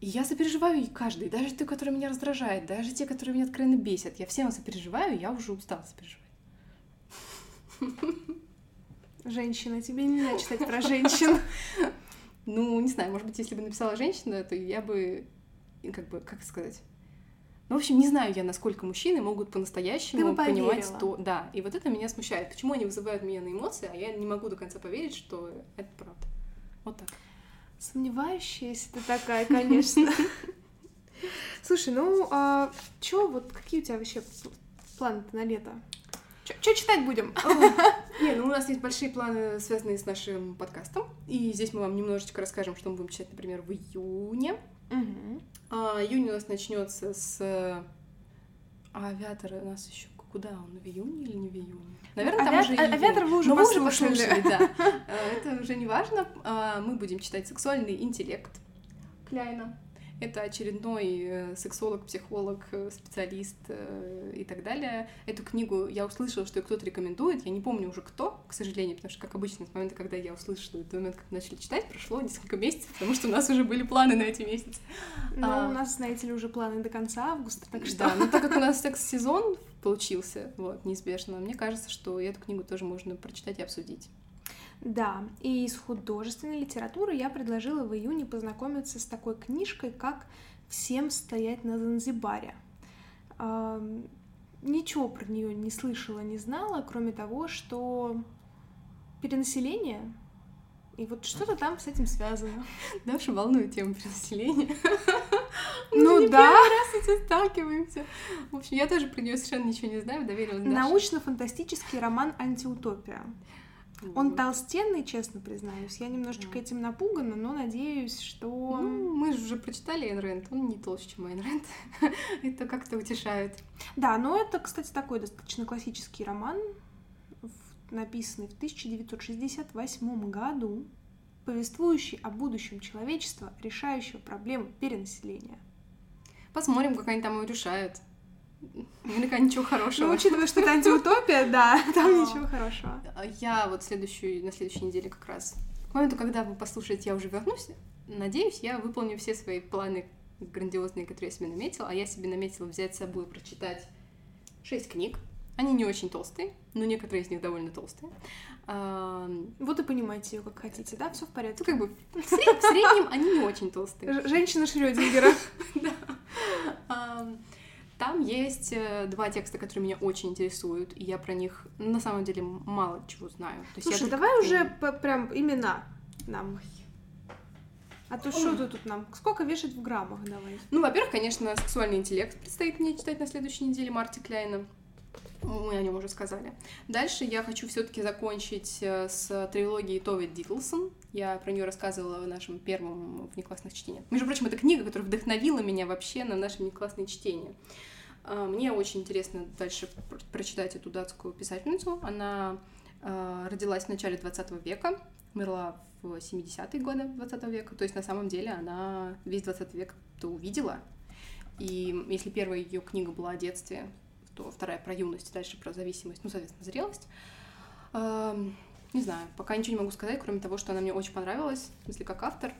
И я сопереживаю каждый, даже те, которые меня раздражают, даже те, которые меня откровенно бесят. Я всем сопереживаю, я уже устала сопереживать. Женщина, тебе нельзя читать про женщин. *laughs* Ну, не знаю, может быть, если бы написала женщина, то я бы, как бы, как сказать, Ну, в общем, не знаю я, насколько мужчины могут по-настоящему понимать то. Да, и вот это меня смущает. Почему они вызывают меня на эмоции, а я не могу до конца поверить, что это правда. Вот так. Сомневающаяся ты такая, конечно. *laughs* Слушай, ну, а чё, вот какие у тебя вообще планы на лето? Что читать будем? *laughs* *laughs* Не, ну у нас есть большие планы, связанные с нашим подкастом. И здесь мы вам немножечко расскажем, что мы будем читать, например, в июне. Мгм. А, июнь у нас начнется с э, а авиатор у нас еще куда он в июне или не в июне? Наверное, там Авиа- уже а- июнь. авиатор вы уже Но вы уже послушали. послушали, да. *laughs* Э, Это уже не важно. А, Мы будем читать «Сексуальный интеллект» Кляйна. Это очередной э, сексолог, психолог, э, специалист э, и так далее. Эту книгу я услышала, что ее кто-то рекомендует. Я не помню уже кто, к сожалению, потому что, как обычно, с момента, когда я услышала, до момента, как начали читать, прошло несколько месяцев, потому что у нас уже были планы на эти месяцы. Ну, А. у нас, знаете ли, уже планы до конца августа, так что... Да, ну так как у нас секс-сезон получился, вот, неизбежно, мне кажется, что эту книгу тоже можно прочитать и обсудить. Да, и из художественной литературы я предложила в июне познакомиться с такой книжкой, как «Всем стоять на Занзибаре». Ничего про нее не слышала, не знала, кроме того, что перенаселение, и вот что-то там с этим связано. *laughs* Даша волнует тему перенаселения. *laughs* Ну да. раз этим сталкиваемся. В общем, я тоже про нее совершенно ничего не знаю, доверилась Даше. Научно-фантастический роман «Антиутопия». Он толстенный, честно признаюсь. Я немножечко Да. этим напугана, но надеюсь, что... Ну, мы же уже прочитали Айн Рэнд, он не толще, чем Айн Рэнд. *laughs* Это как-то утешает. Да, но это, кстати, такой достаточно классический роман, написанный в 1968 году, повествующий о будущем человечества, решающего проблему перенаселения. Посмотрим, как они там его решают. Наверняка ничего Ну, хорошего. учитывая, что это антиутопия, да, *laughs* там ничего хорошего. Я вот следующую, на следующей неделе как раз, к моменту, когда вы послушаете, я уже вернусь, надеюсь, я выполню все свои планы грандиозные, которые я себе наметила, а я себе наметила взять с собой прочитать шесть книг. Они не очень толстые, но некоторые из них довольно толстые. Вот и понимаете ее как хотите, да? Все в Ну, порядке. как бы, в в среднем они не очень толстые. Женщина Шрёдингера. *laughs* Ам, Там есть э, два текста, которые меня очень интересуют, и я про них на самом деле мало чего знаю. То есть я Слушай, только давай уже по- прям имена нам. А то что ты тут нам? Сколько вешать в граммах давай? Ну, во-первых, конечно, сексуальный интеллект предстоит мне читать на следующей неделе Марти Кляйна. Мы о нем уже сказали. Дальше я хочу все-таки закончить э, с трилогией Тови Дитлсон. Я про нее рассказывала в нашем первом внеклассных чтениях. Между прочим, это книга, которая вдохновила меня вообще на наши внеклассные чтения. А, Мне очень интересно дальше пр- прочитать эту датскую писательницу. Она э, родилась в начале 20 века, умерла в 70-е годы 20 века. То есть на самом деле она весь 20 век то увидела. И если первая ее книга была о детстве, то вторая про юность, дальше про зависимость, ну, соответственно, зрелость. Не знаю, пока ничего не могу сказать, кроме того, что она мне очень понравилась, в смысле, как автор.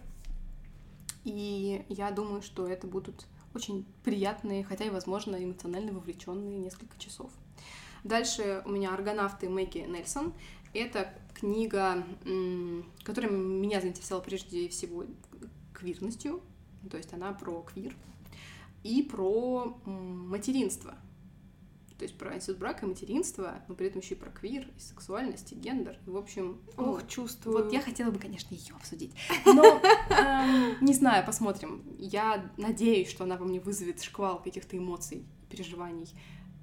И я думаю, что это будут очень приятные, хотя и, возможно, эмоционально вовлеченные несколько часов. Дальше у меня «Аргонавты» Мэгги Нельсон. Это книга, которая меня заинтересовала прежде всего квирностью, то есть она про квир и про материнство. То есть про институт брака и материнство, но при этом еще и про квир, и сексуальность, и гендер. В общем, ну, Ох, чувствую. вот я хотела бы, конечно, ее обсудить. *laughs* Но эм, не знаю, посмотрим. Я надеюсь, что она во мне вызовет шквал каких-то эмоций, переживаний.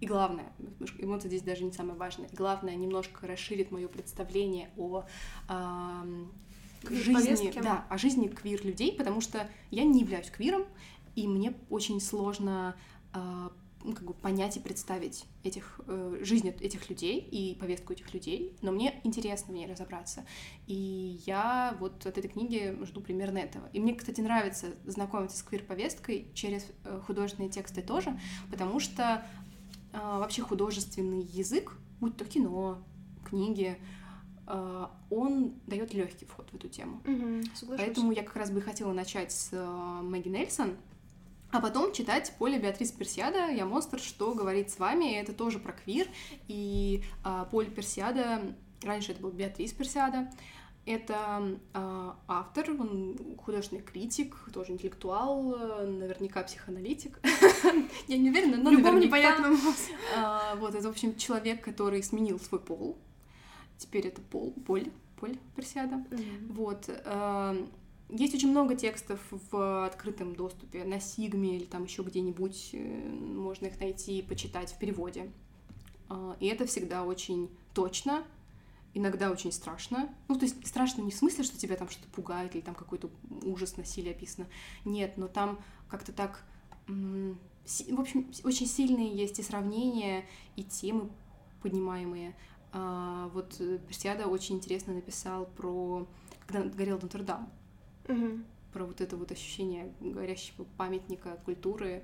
И главное, эмоции здесь даже не самое важное. Главное, немножко расширит мое представление о эм, жизни, да, о жизни квир людей, потому что я не являюсь квиром, и мне очень сложно э, ну, как бы понять и представить этих, э, жизнь этих людей и повестку этих людей, но мне интересно в ней разобраться. И я вот от этой книги жду примерно этого. И мне, кстати, нравится знакомиться с квир-повесткой через э, художественные тексты тоже, потому что э, вообще художественный язык, будь то кино, книги, э, он дает легкий вход в эту тему. Соглашусь. Поэтому я как раз бы хотела начать с э, Мэгги Нельсон, а потом читать Поля Беатрис Персиада «Я монстр. Что говорит с вами?» Это тоже про квир. И а, Поль Персиада, раньше это был Беатрис Персиада, Это э, автор, он художественный критик, тоже интеллектуал, э, наверняка психоаналитик. *laughs* Я не уверена, но Любому непонятному. А, Вот, это, в общем, человек, который сменил свой пол. Теперь это пол, поль, поль Персиада. Вот. Есть очень много текстов в открытом доступе на Сигме или там еще где-нибудь. э, Можно их найти и почитать в переводе. А, И это всегда очень точно, иногда очень страшно. Ну, то есть страшно не в смысле, что тебя там что-то пугает или там какой-то ужас насилия описано. Нет, но там как-то так... В общем, очень сильные есть и сравнения, и темы поднимаемые. А, Вот э, Персиада очень интересно написал про... Когда горел Нотр-Дам Мгм. про вот это вот ощущение горящего памятника культуры.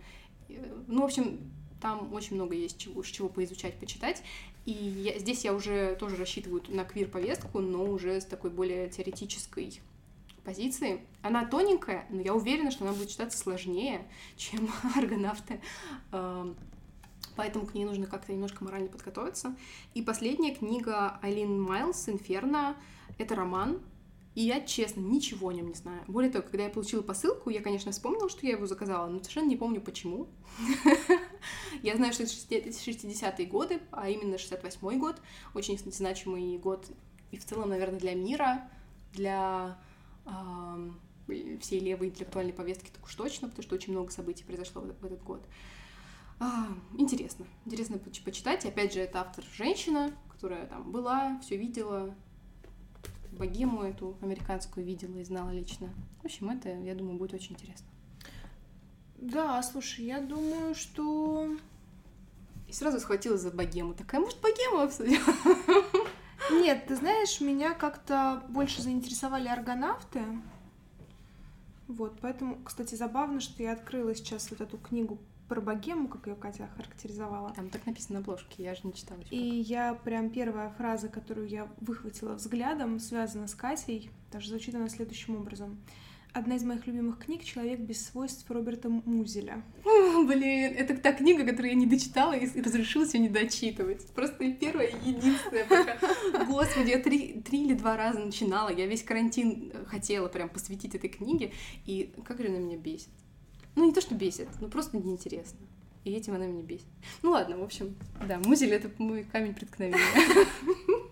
Э, Ну, в общем, там очень много есть чего, с чего поизучать, почитать. И я- здесь я уже тоже рассчитываю на квир-повестку, но уже с такой более теоретической позиции. Она тоненькая, но я уверена, что она будет читаться сложнее, *laughs* чем *laughs* аргонавты. Эм, Поэтому к ней нужно как-то немножко морально подготовиться. И последняя книга Айлин Майлз «Инферно» — это роман, и я, честно, ничего о нем не знаю. Более того, когда я получила посылку, я, конечно, вспомнила, что я его заказала, но совершенно не помню, почему. *laughs* Я знаю, что это 60-е годы, а именно 68-й год. Очень значимый год и в целом, наверное, для мира, для всей левой интеллектуальной повестки так уж точно, потому что очень много событий произошло в этот год. А, Интересно. Интересно поч- почитать. Опять же, это автор женщина, которая там была, все видела, богему эту американскую видела и знала лично. В общем, это, я думаю, будет очень интересно. Да, слушай, я думаю, что... И сразу схватилась за богему. Такая, может, богему обсудим? Нет, ты знаешь, меня как-то больше заинтересовали аргонавты. Вот, поэтому, кстати, забавно, что я открыла сейчас вот эту книгу про богему, как ее Катя характеризовала. Там так написано на обложке, я же не читала И я прям первая фраза, которую я выхватила взглядом, связана с Катей, даже звучит она следующим образом. Одна из моих любимых книг «Человек без свойств» Роберта Музеля. пока. Блин, это та книга, которую я не дочитала и разрешилась ее не дочитывать. Просто первая и единственная пока. *laughs* Господи, я три, три или два раза начинала. Я весь карантин э, хотела прям посвятить этой книге. И как же она меня бесит. Ну, не то, что бесит, но просто неинтересно. И этим она меня бесит. Ну ладно, в общем, да, музель — это мой камень преткновения. *laughs*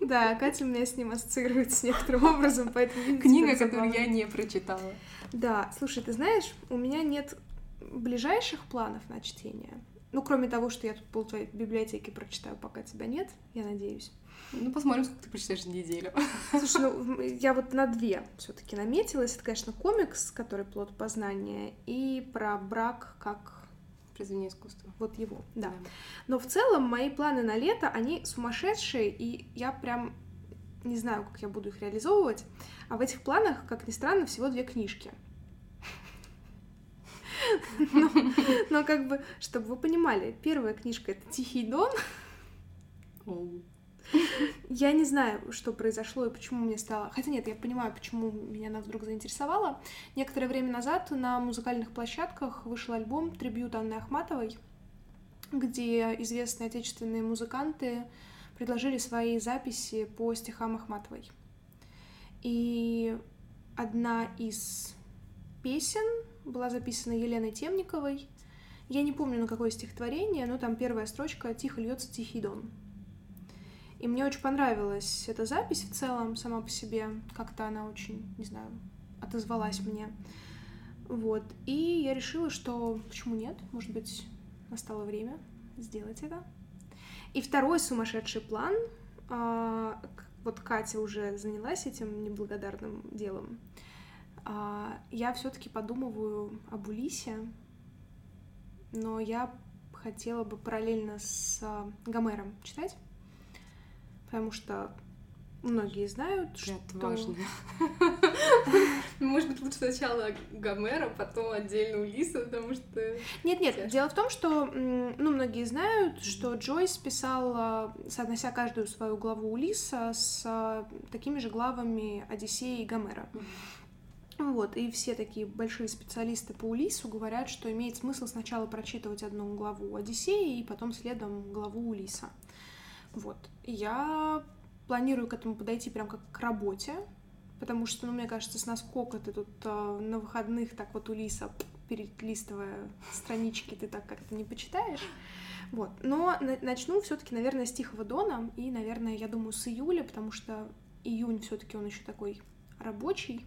Да, Катя у меня с ним ассоциируется некоторым образом, поэтому... Книга, которую я не прочитала. Да, слушай, ты знаешь, у меня нет ближайших планов на чтение. Ну, кроме того, что я тут пол твоей библиотеки прочитаю, пока тебя нет, я надеюсь. Ну, посмотрим, сколько ты прочитаешь за неделю. *laughs* Слушай, ну, я вот на две все таки наметилась. Это, конечно, комикс, который плод познания, и про брак как Произведение искусства. вот его, да. Но в целом мои планы на лето, они сумасшедшие, и я прям не знаю, как я буду их реализовывать. А в этих планах, как ни странно, всего две книжки. *laughs* Но, но как бы, чтобы вы понимали, первая книжка это Тихий Дон. Я не знаю, что произошло и почему мне стало... Хотя нет, я понимаю, почему меня она вдруг заинтересовала. Некоторое время назад на музыкальных площадках вышел альбом «Трибют Анны Ахматовой», где известные отечественные музыканты предложили свои записи по стихам Ахматовой. И одна из песен была записана Еленой Темниковой. Я не помню, на какое стихотворение, но там первая строчка «Тихо льется тихий дон». И мне очень понравилась эта запись в целом, сама по себе. Как-то она очень, не знаю, отозвалась мне. Вот. И я решила, что почему нет? Может быть, настало время сделать это. И второй сумасшедший план. а, вот Катя уже занялась этим неблагодарным делом. А, я все-таки подумываю об Улисе, но я хотела бы параллельно с а, Гомером читать, потому что многие знают, Ты что... отважная. *laughs* Может быть, лучше сначала Гомера, потом отдельно Улиса, потому что... Нет-нет, дело в том, что, ну, многие знают, что Джойс писал, соотнося каждую свою главу Улиса с а, такими же главами Одиссея и Гомера. Вот, и все такие большие специалисты по Улису говорят, что имеет смысл сначала прочитывать одну главу Одиссея и потом следом главу Улиса. Вот. Я планирую к этому подойти прям как к работе, потому что, ну, мне кажется, с насколько ты тут э, на выходных так вот у Лиса перелистывая *laughs* странички, ты так как-то не почитаешь. Вот. Но на- начну все-таки, наверное, с Тихого Дона. И, наверное, я думаю, с июля, потому что июнь все-таки он еще такой рабочий.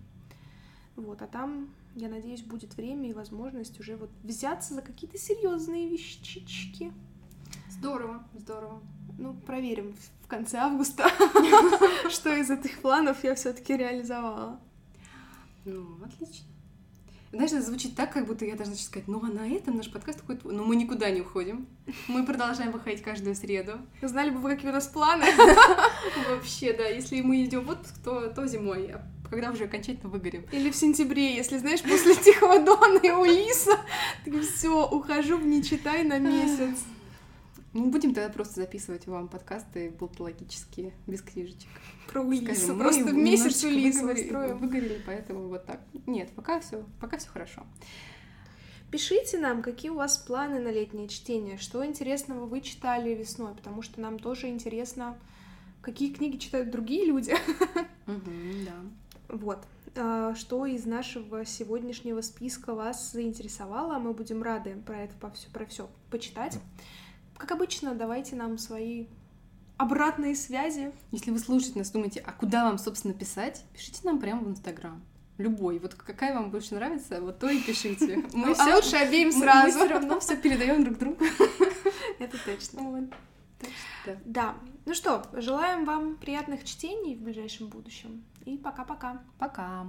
Вот, а там, я надеюсь, будет время и возможность уже вот взяться за какие-то серьезные вещички. Здорово, здорово. Ну, проверим в конце августа, *laughs* что из этих планов я все-таки реализовала. Ну, отлично. Знаешь, это звучит так, как будто я должна сейчас сказать, ну а на этом наш подкаст уходит... Но мы никуда не уходим. Мы продолжаем выходить каждую среду. Знали бы вы, какие у нас планы. *laughs* Вообще, да, если мы идем в отпуск, то, то зимой, а когда уже окончательно выгорим. Или в сентябре, если, знаешь, после *laughs* Тихого Дона и Улиса, так все, ухожу в не читай на месяц. Мы будем тогда просто записывать вам подкасты болтологические, без книжечек. Про Улису, Скажем, просто в месяц Улису выгорели-. Выгорели, поэтому вот так. Нет, пока все, пока все хорошо. Пишите нам, какие у вас планы на летнее чтение, что интересного вы читали весной, потому что нам тоже интересно, какие книги читают другие люди. *laughs* Мгм, да. Вот. А, Что из нашего сегодняшнего списка вас заинтересовало, мы будем рады про это по все, про все почитать. Как обычно, давайте нам свои обратные связи. Если вы слушаете нас, думаете, а куда вам, собственно, писать, пишите нам прямо в Инстаграм. Любой. Вот какая вам больше нравится, вот то и пишите. *laughs* Мы Ну, а лучше обеим мы- сразу. Мы все равно все передаем друг другу. *laughs* Это точно. Да. Да. Ну что, желаем вам приятных чтений в ближайшем будущем. И пока-пока. Пока.